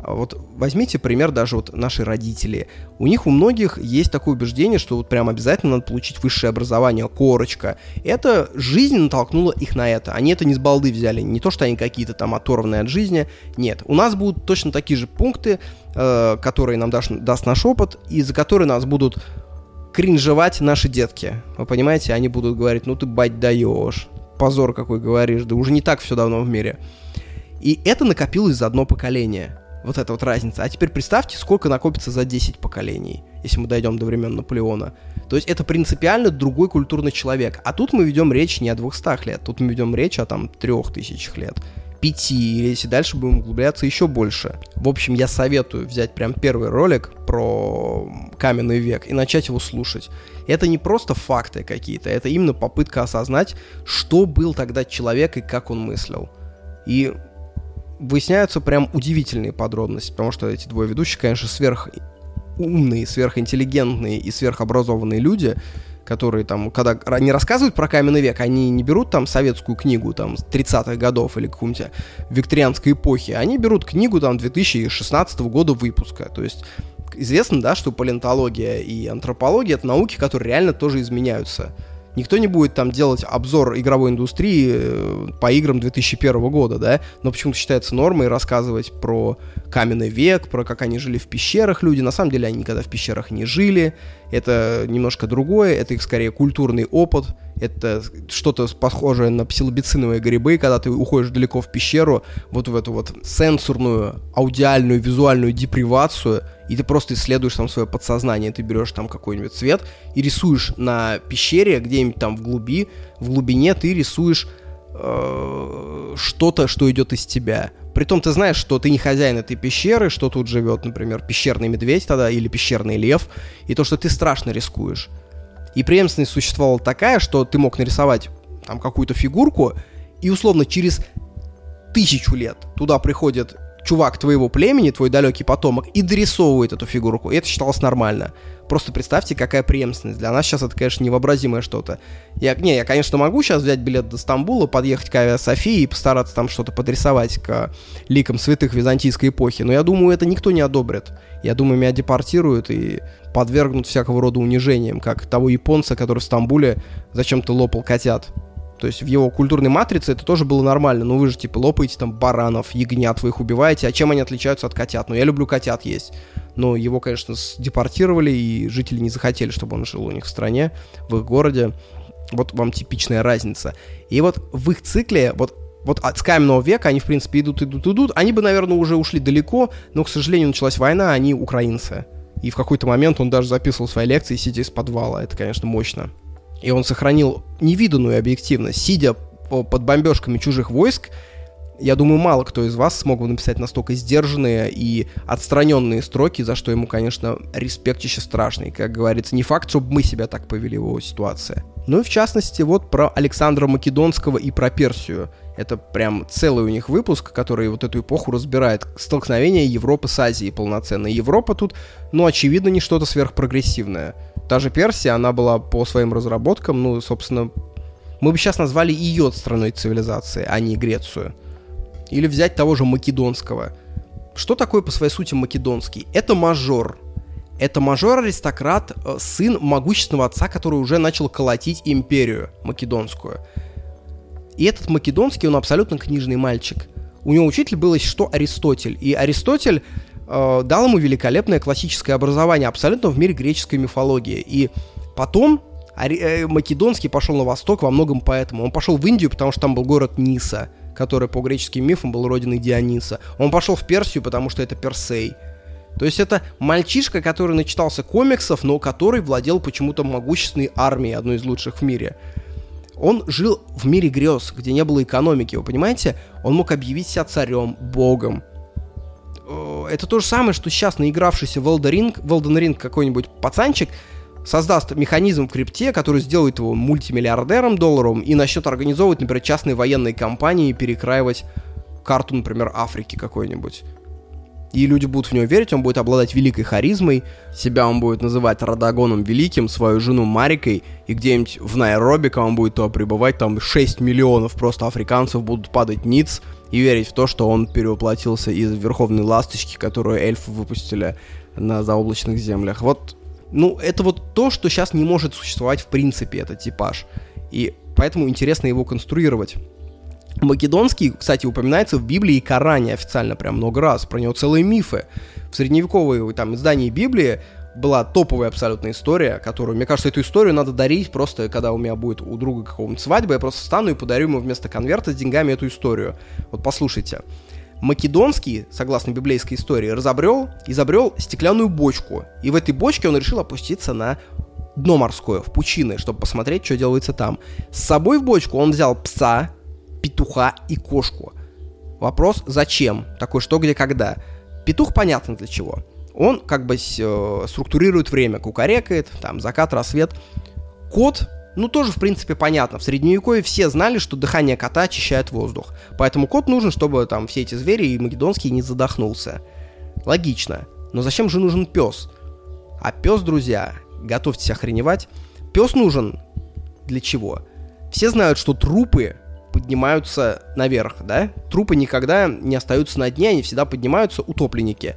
А вот возьмите пример даже вот наши родители. У них у многих есть такое убеждение, что вот прям обязательно надо получить высшее образование, корочка. Это жизнь натолкнула их на это. Они это не с балды взяли. Не то, что они какие-то там оторванные от жизни. Нет. У нас будут точно такие же пункты, э, которые нам даст, даст наш опыт, и за которые нас будут кринжевать наши детки. Вы понимаете, они будут говорить, ну ты бать даешь позор какой говоришь, да уже не так все давно в мире. И это накопилось за одно поколение. Вот эта вот разница. А теперь представьте, сколько накопится за 10 поколений, если мы дойдем до времен Наполеона. То есть это принципиально другой культурный человек. А тут мы ведем речь не о 200 лет, тут мы ведем речь о там 3000 лет. 5, или если дальше будем углубляться еще больше. В общем, я советую взять прям первый ролик про каменный век и начать его слушать. Это не просто факты какие-то, это именно попытка осознать, что был тогда человек и как он мыслил. И выясняются прям удивительные подробности, потому что эти двое ведущих, конечно, сверх умные, сверхинтеллигентные и сверхобразованные люди, которые там, когда не рассказывают про каменный век, они не берут там советскую книгу там 30-х годов или какую-нибудь викторианской эпохи, они берут книгу там 2016 года выпуска. То есть известно, да, что палеонтология и антропология это науки, которые реально тоже изменяются. Никто не будет там делать обзор игровой индустрии э, по играм 2001 года, да, но почему-то считается нормой рассказывать про каменный век, про как они жили в пещерах люди. На самом деле они никогда в пещерах не жили. Это немножко другое, это их скорее культурный опыт, это что-то похожее на псилобициновые грибы, когда ты уходишь далеко в пещеру, вот в эту вот сенсорную, аудиальную, визуальную депривацию, и ты просто исследуешь там свое подсознание, ты берешь там какой-нибудь цвет и рисуешь на пещере, где-нибудь там в глуби, в глубине ты рисуешь э, что-то, что идет из тебя. Притом ты знаешь, что ты не хозяин этой пещеры, что тут живет, например, пещерный медведь тогда или пещерный лев, и то, что ты страшно рискуешь. И преемственность существовала такая, что ты мог нарисовать там какую-то фигурку, и условно через тысячу лет туда приходит чувак твоего племени, твой далекий потомок, и дорисовывает эту фигурку. И это считалось нормально. Просто представьте, какая преемственность. Для нас сейчас это, конечно, невообразимое что-то. Я, не, я, конечно, могу сейчас взять билет до Стамбула, подъехать к Авиасофии и постараться там что-то подрисовать к ликам святых византийской эпохи. Но я думаю, это никто не одобрит. Я думаю, меня депортируют и подвергнут всякого рода унижениям, как того японца, который в Стамбуле зачем-то лопал котят. То есть в его культурной матрице это тоже было нормально. Ну вы же типа лопаете там баранов, ягнят, вы их убиваете. А чем они отличаются от котят? Ну я люблю котят есть. Но его, конечно, депортировали, и жители не захотели, чтобы он жил у них в стране, в их городе. Вот вам типичная разница. И вот в их цикле, вот вот от каменного века они, в принципе, идут, идут, идут. Они бы, наверное, уже ушли далеко, но, к сожалению, началась война, они украинцы. И в какой-то момент он даже записывал свои лекции, сидя из подвала. Это, конечно, мощно. И он сохранил невиданную объективность. Сидя под бомбежками чужих войск, я думаю, мало кто из вас смог бы написать настолько сдержанные и отстраненные строки, за что ему, конечно, респект еще страшный. Как говорится, не факт, чтобы мы себя так повели в его ситуации. Ну и в частности, вот про Александра Македонского и про Персию. Это прям целый у них выпуск, который вот эту эпоху разбирает. Столкновение Европы с Азией полноценно. Европа тут, ну, очевидно, не что-то сверхпрогрессивное. Та же Персия, она была по своим разработкам, ну, собственно, мы бы сейчас назвали ее страной цивилизации, а не Грецию. Или взять того же Македонского. Что такое по своей сути Македонский? Это мажор. Это мажор-аристократ, э, сын могущественного отца, который уже начал колотить империю македонскую. И этот македонский, он абсолютно книжный мальчик. У него учитель был, если что, Аристотель. И Аристотель э, дал ему великолепное классическое образование абсолютно в мире греческой мифологии. И потом э, Македонский пошел на восток во многом поэтому. Он пошел в Индию, потому что там был город Ниса – который по греческим мифам был родиной Диониса. Он пошел в Персию, потому что это Персей. То есть это мальчишка, который начитался комиксов, но который владел почему-то могущественной армией, одной из лучших в мире. Он жил в мире грез, где не было экономики, вы понимаете? Он мог объявить себя царем, богом. Э, это то же самое, что сейчас наигравшийся в Elden Ring, в Elden Ring какой-нибудь пацанчик создаст механизм в крипте, который сделает его мультимиллиардером долларом и начнет организовывать, например, частные военные компании и перекраивать карту, например, Африки какой-нибудь. И люди будут в него верить, он будет обладать великой харизмой, себя он будет называть Радагоном Великим, свою жену Марикой, и где-нибудь в Найроби, когда он будет то пребывать, там 6 миллионов просто африканцев будут падать ниц и верить в то, что он перевоплотился из Верховной Ласточки, которую эльфы выпустили на заоблачных землях. Вот ну, это вот то, что сейчас не может существовать в принципе, этот типаж. И поэтому интересно его конструировать. Македонский, кстати, упоминается в Библии и Коране официально прям много раз. Про него целые мифы. В средневековой там издании Библии была топовая абсолютная история, которую, мне кажется, эту историю надо дарить просто, когда у меня будет у друга какого-нибудь свадьба, я просто встану и подарю ему вместо конверта с деньгами эту историю. Вот послушайте. Македонский, согласно библейской истории, разобрел, изобрел стеклянную бочку. И в этой бочке он решил опуститься на дно морское, в пучины, чтобы посмотреть, что делается там. С собой в бочку он взял пса, петуха и кошку. Вопрос, зачем? Такой что, где, когда? Петух понятно для чего. Он как бы э, структурирует время, кукарекает, там закат, рассвет. Кот ну, тоже, в принципе, понятно. В Средневековье все знали, что дыхание кота очищает воздух. Поэтому кот нужен, чтобы там все эти звери и македонский не задохнулся. Логично. Но зачем же нужен пес? А пес, друзья, готовьтесь охреневать. Пес нужен для чего? Все знают, что трупы поднимаются наверх, да? Трупы никогда не остаются на дне, они всегда поднимаются, утопленники.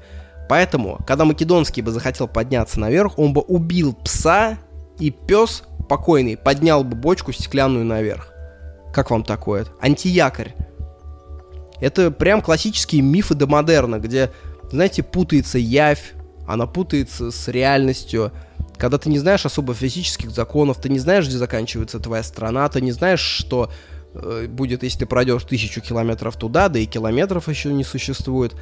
Поэтому, когда Македонский бы захотел подняться наверх, он бы убил пса, и пес покойный поднял бы бочку стеклянную наверх. Как вам такое? Антиякорь. Это прям классические мифы до модерна, где, знаете, путается явь, она путается с реальностью. Когда ты не знаешь особо физических законов, ты не знаешь, где заканчивается твоя страна, ты не знаешь, что э, будет, если ты пройдешь тысячу километров туда, да и километров еще не существует.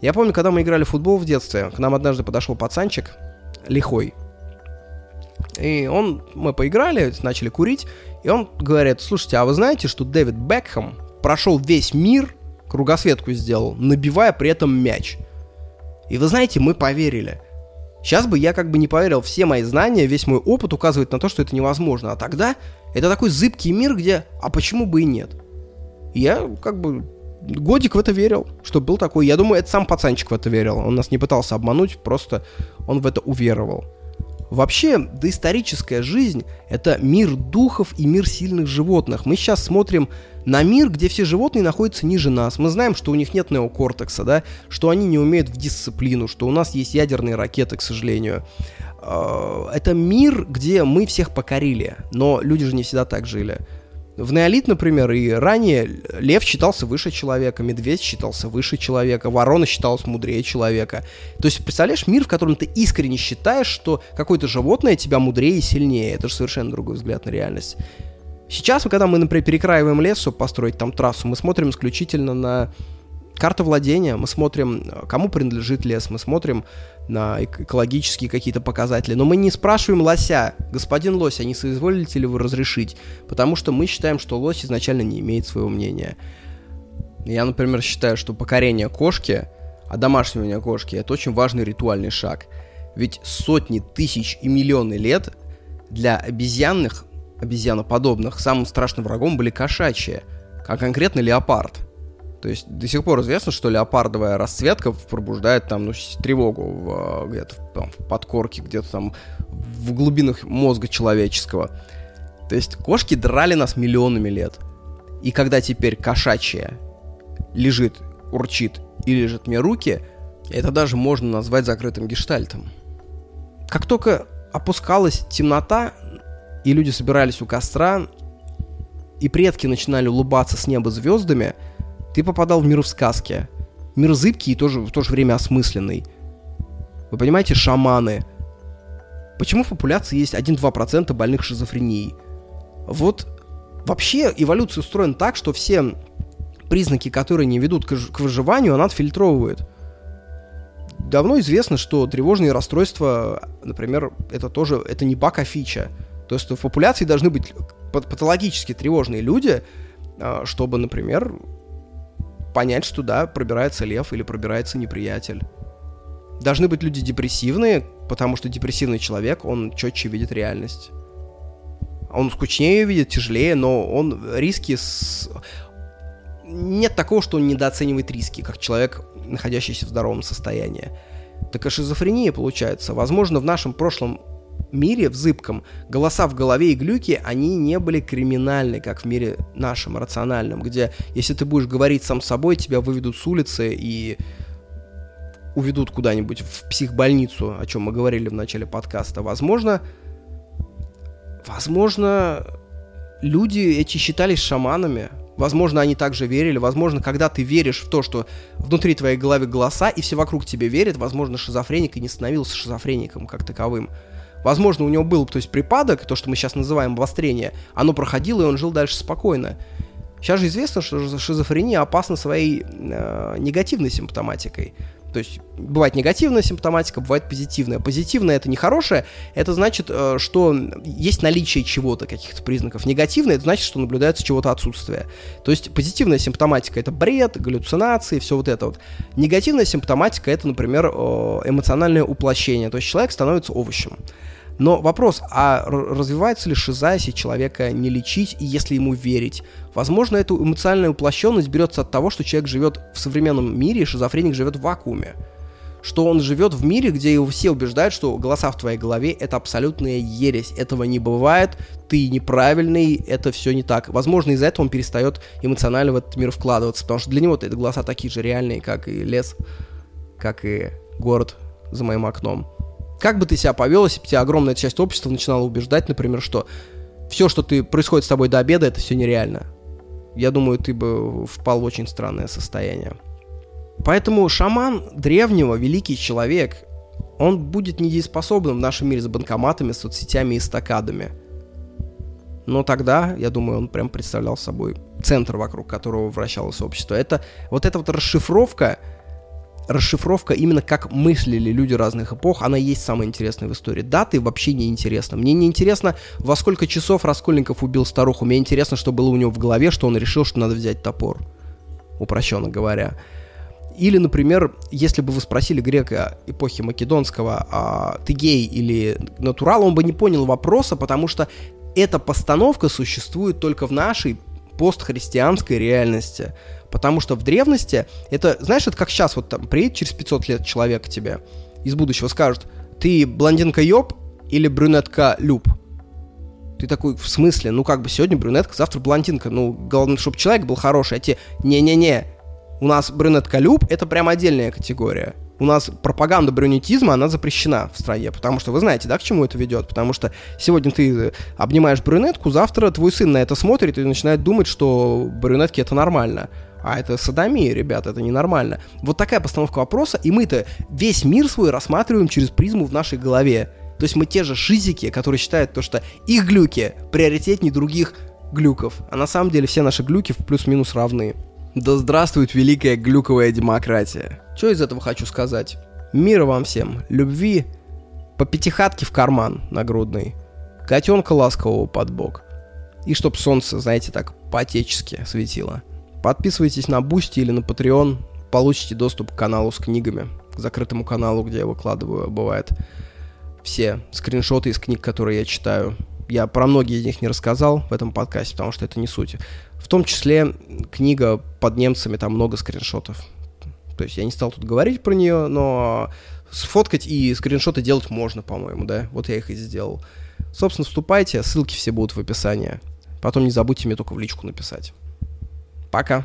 Я помню, когда мы играли в футбол в детстве, к нам однажды подошел пацанчик, лихой, и он, мы поиграли, начали курить, и он говорит, слушайте, а вы знаете, что Дэвид Бекхэм прошел весь мир, кругосветку сделал, набивая при этом мяч. И вы знаете, мы поверили. Сейчас бы я как бы не поверил, все мои знания, весь мой опыт указывает на то, что это невозможно. А тогда это такой зыбкий мир, где, а почему бы и нет? Я как бы годик в это верил, что был такой. Я думаю, это сам пацанчик в это верил. Он нас не пытался обмануть, просто он в это уверовал. Вообще, доисторическая жизнь — это мир духов и мир сильных животных. Мы сейчас смотрим на мир, где все животные находятся ниже нас. Мы знаем, что у них нет неокортекса, да, что они не умеют в дисциплину, что у нас есть ядерные ракеты, к сожалению. А, это мир, где мы всех покорили, но люди же не всегда так жили. В неолит, например, и ранее лев считался выше человека, медведь считался выше человека, ворона считалась мудрее человека. То есть, представляешь, мир, в котором ты искренне считаешь, что какое-то животное тебя мудрее и сильнее. Это же совершенно другой взгляд на реальность. Сейчас, когда мы, например, перекраиваем лес, чтобы построить там трассу, мы смотрим исключительно на карту владения, мы смотрим, кому принадлежит лес, мы смотрим на экологические какие-то показатели. Но мы не спрашиваем лося, господин лось, а не соизволите ли вы разрешить? Потому что мы считаем, что лось изначально не имеет своего мнения. Я, например, считаю, что покорение кошки, а домашнего кошки, это очень важный ритуальный шаг. Ведь сотни тысяч и миллионы лет для обезьянных обезьяноподобных, самым страшным врагом были кошачьи, а конкретно леопард. То есть до сих пор известно, что леопардовая расцветка пробуждает там ну, тревогу в, где-то там, в подкорке, где-то там в глубинах мозга человеческого. То есть кошки драли нас миллионами лет. И когда теперь кошачья лежит, урчит и лежит мне руки, это даже можно назвать закрытым гештальтом. Как только опускалась темнота, и люди собирались у костра, и предки начинали улыбаться с неба звездами, ты попадал в мир в сказке. Мир зыбкий и тоже, в то же время осмысленный. Вы понимаете, шаманы. Почему в популяции есть 1-2% больных шизофренией? Вот вообще эволюция устроена так, что все признаки, которые не ведут к, выживанию, она отфильтровывает. Давно известно, что тревожные расстройства, например, это тоже, это не баг, а фича. То есть в популяции должны быть патологически тревожные люди, а, чтобы, например, понять, что да, пробирается лев или пробирается неприятель. Должны быть люди депрессивные, потому что депрессивный человек, он четче видит реальность. Он скучнее видит, тяжелее, но он риски с... Нет такого, что он недооценивает риски, как человек, находящийся в здоровом состоянии. Так и шизофрения получается. Возможно, в нашем прошлом мире, в зыбком, голоса в голове и глюки, они не были криминальны, как в мире нашем, рациональном, где если ты будешь говорить сам собой, тебя выведут с улицы и уведут куда-нибудь в психбольницу, о чем мы говорили в начале подкаста. Возможно, возможно, люди эти считались шаманами, Возможно, они также верили. Возможно, когда ты веришь в то, что внутри твоей головы голоса, и все вокруг тебе верят, возможно, шизофреник и не становился шизофреником как таковым. Возможно, у него был, то есть, припадок, то, что мы сейчас называем обострение, оно проходило, и он жил дальше спокойно. Сейчас же известно, что шизофрения опасна своей э, негативной симптоматикой. То есть бывает негативная симптоматика, бывает позитивная. Позитивная это не хорошее, это значит, э, что есть наличие чего-то, каких-то признаков. Негативное это значит, что наблюдается чего-то отсутствие. То есть позитивная симптоматика это бред, галлюцинации, все вот это вот. Негативная симптоматика это, например, э, эмоциональное уплощение. То есть человек становится овощем. Но вопрос, а развивается ли шиза, если человека не лечить и если ему верить? Возможно, эта эмоциональная уплощенность берется от того, что человек живет в современном мире, и шизофреник живет в вакууме. Что он живет в мире, где его все убеждают, что голоса в твоей голове это абсолютная ересь. Этого не бывает, ты неправильный, это все не так. Возможно, из-за этого он перестает эмоционально в этот мир вкладываться, потому что для него это голоса такие же реальные, как и лес, как и город за моим окном. Как бы ты себя повел, если бы тебя огромная часть общества начинала убеждать, например, что все, что ты происходит с тобой до обеда, это все нереально. Я думаю, ты бы впал в очень странное состояние. Поэтому шаман древнего, великий человек, он будет недееспособным в нашем мире с банкоматами, соцсетями и стакадами. Но тогда, я думаю, он прям представлял собой центр, вокруг которого вращалось общество. Это вот эта вот расшифровка расшифровка именно как мыслили люди разных эпох, она есть самая интересная в истории. Даты вообще не интересно. Мне не интересно, во сколько часов Раскольников убил старуху. Мне интересно, что было у него в голове, что он решил, что надо взять топор. Упрощенно говоря. Или, например, если бы вы спросили грека эпохи Македонского, а ты гей или натурал, он бы не понял вопроса, потому что эта постановка существует только в нашей постхристианской реальности. Потому что в древности это, знаешь, это как сейчас вот там приедет через 500 лет человек к тебе из будущего скажет, ты блондинка ёб или брюнетка люб? Ты такой, в смысле? Ну как бы сегодня брюнетка, завтра блондинка. Ну, главное, чтобы человек был хороший. А те, не-не-не, у нас брюнетка люб, это прям отдельная категория. у нас пропаганда брюнетизма, она запрещена в стране, потому что вы знаете, да, к чему это ведет? Потому что сегодня ты обнимаешь брюнетку, завтра твой сын на это смотрит и начинает думать, что брюнетки это нормально. А это садомия, ребята, это ненормально. Вот такая постановка вопроса, и мы-то весь мир свой рассматриваем через призму в нашей голове. То есть мы те же шизики, которые считают то, что их глюки приоритетнее других глюков. А на самом деле все наши глюки в плюс-минус равны. Да здравствует великая глюковая демократия. Что из этого хочу сказать? Мира вам всем, любви, по пятихатке в карман нагрудный, котенка ласкового под бок. И чтоб солнце, знаете, так по-отечески светило. Подписывайтесь на Бусти или на Patreon, получите доступ к каналу с книгами, к закрытому каналу, где я выкладываю, бывает, все скриншоты из книг, которые я читаю. Я про многие из них не рассказал в этом подкасте, потому что это не суть. В том числе книга под немцами, там много скриншотов. То есть я не стал тут говорить про нее, но сфоткать и скриншоты делать можно, по-моему, да? Вот я их и сделал. Собственно, вступайте, ссылки все будут в описании. Потом не забудьте мне только в личку написать. Пока.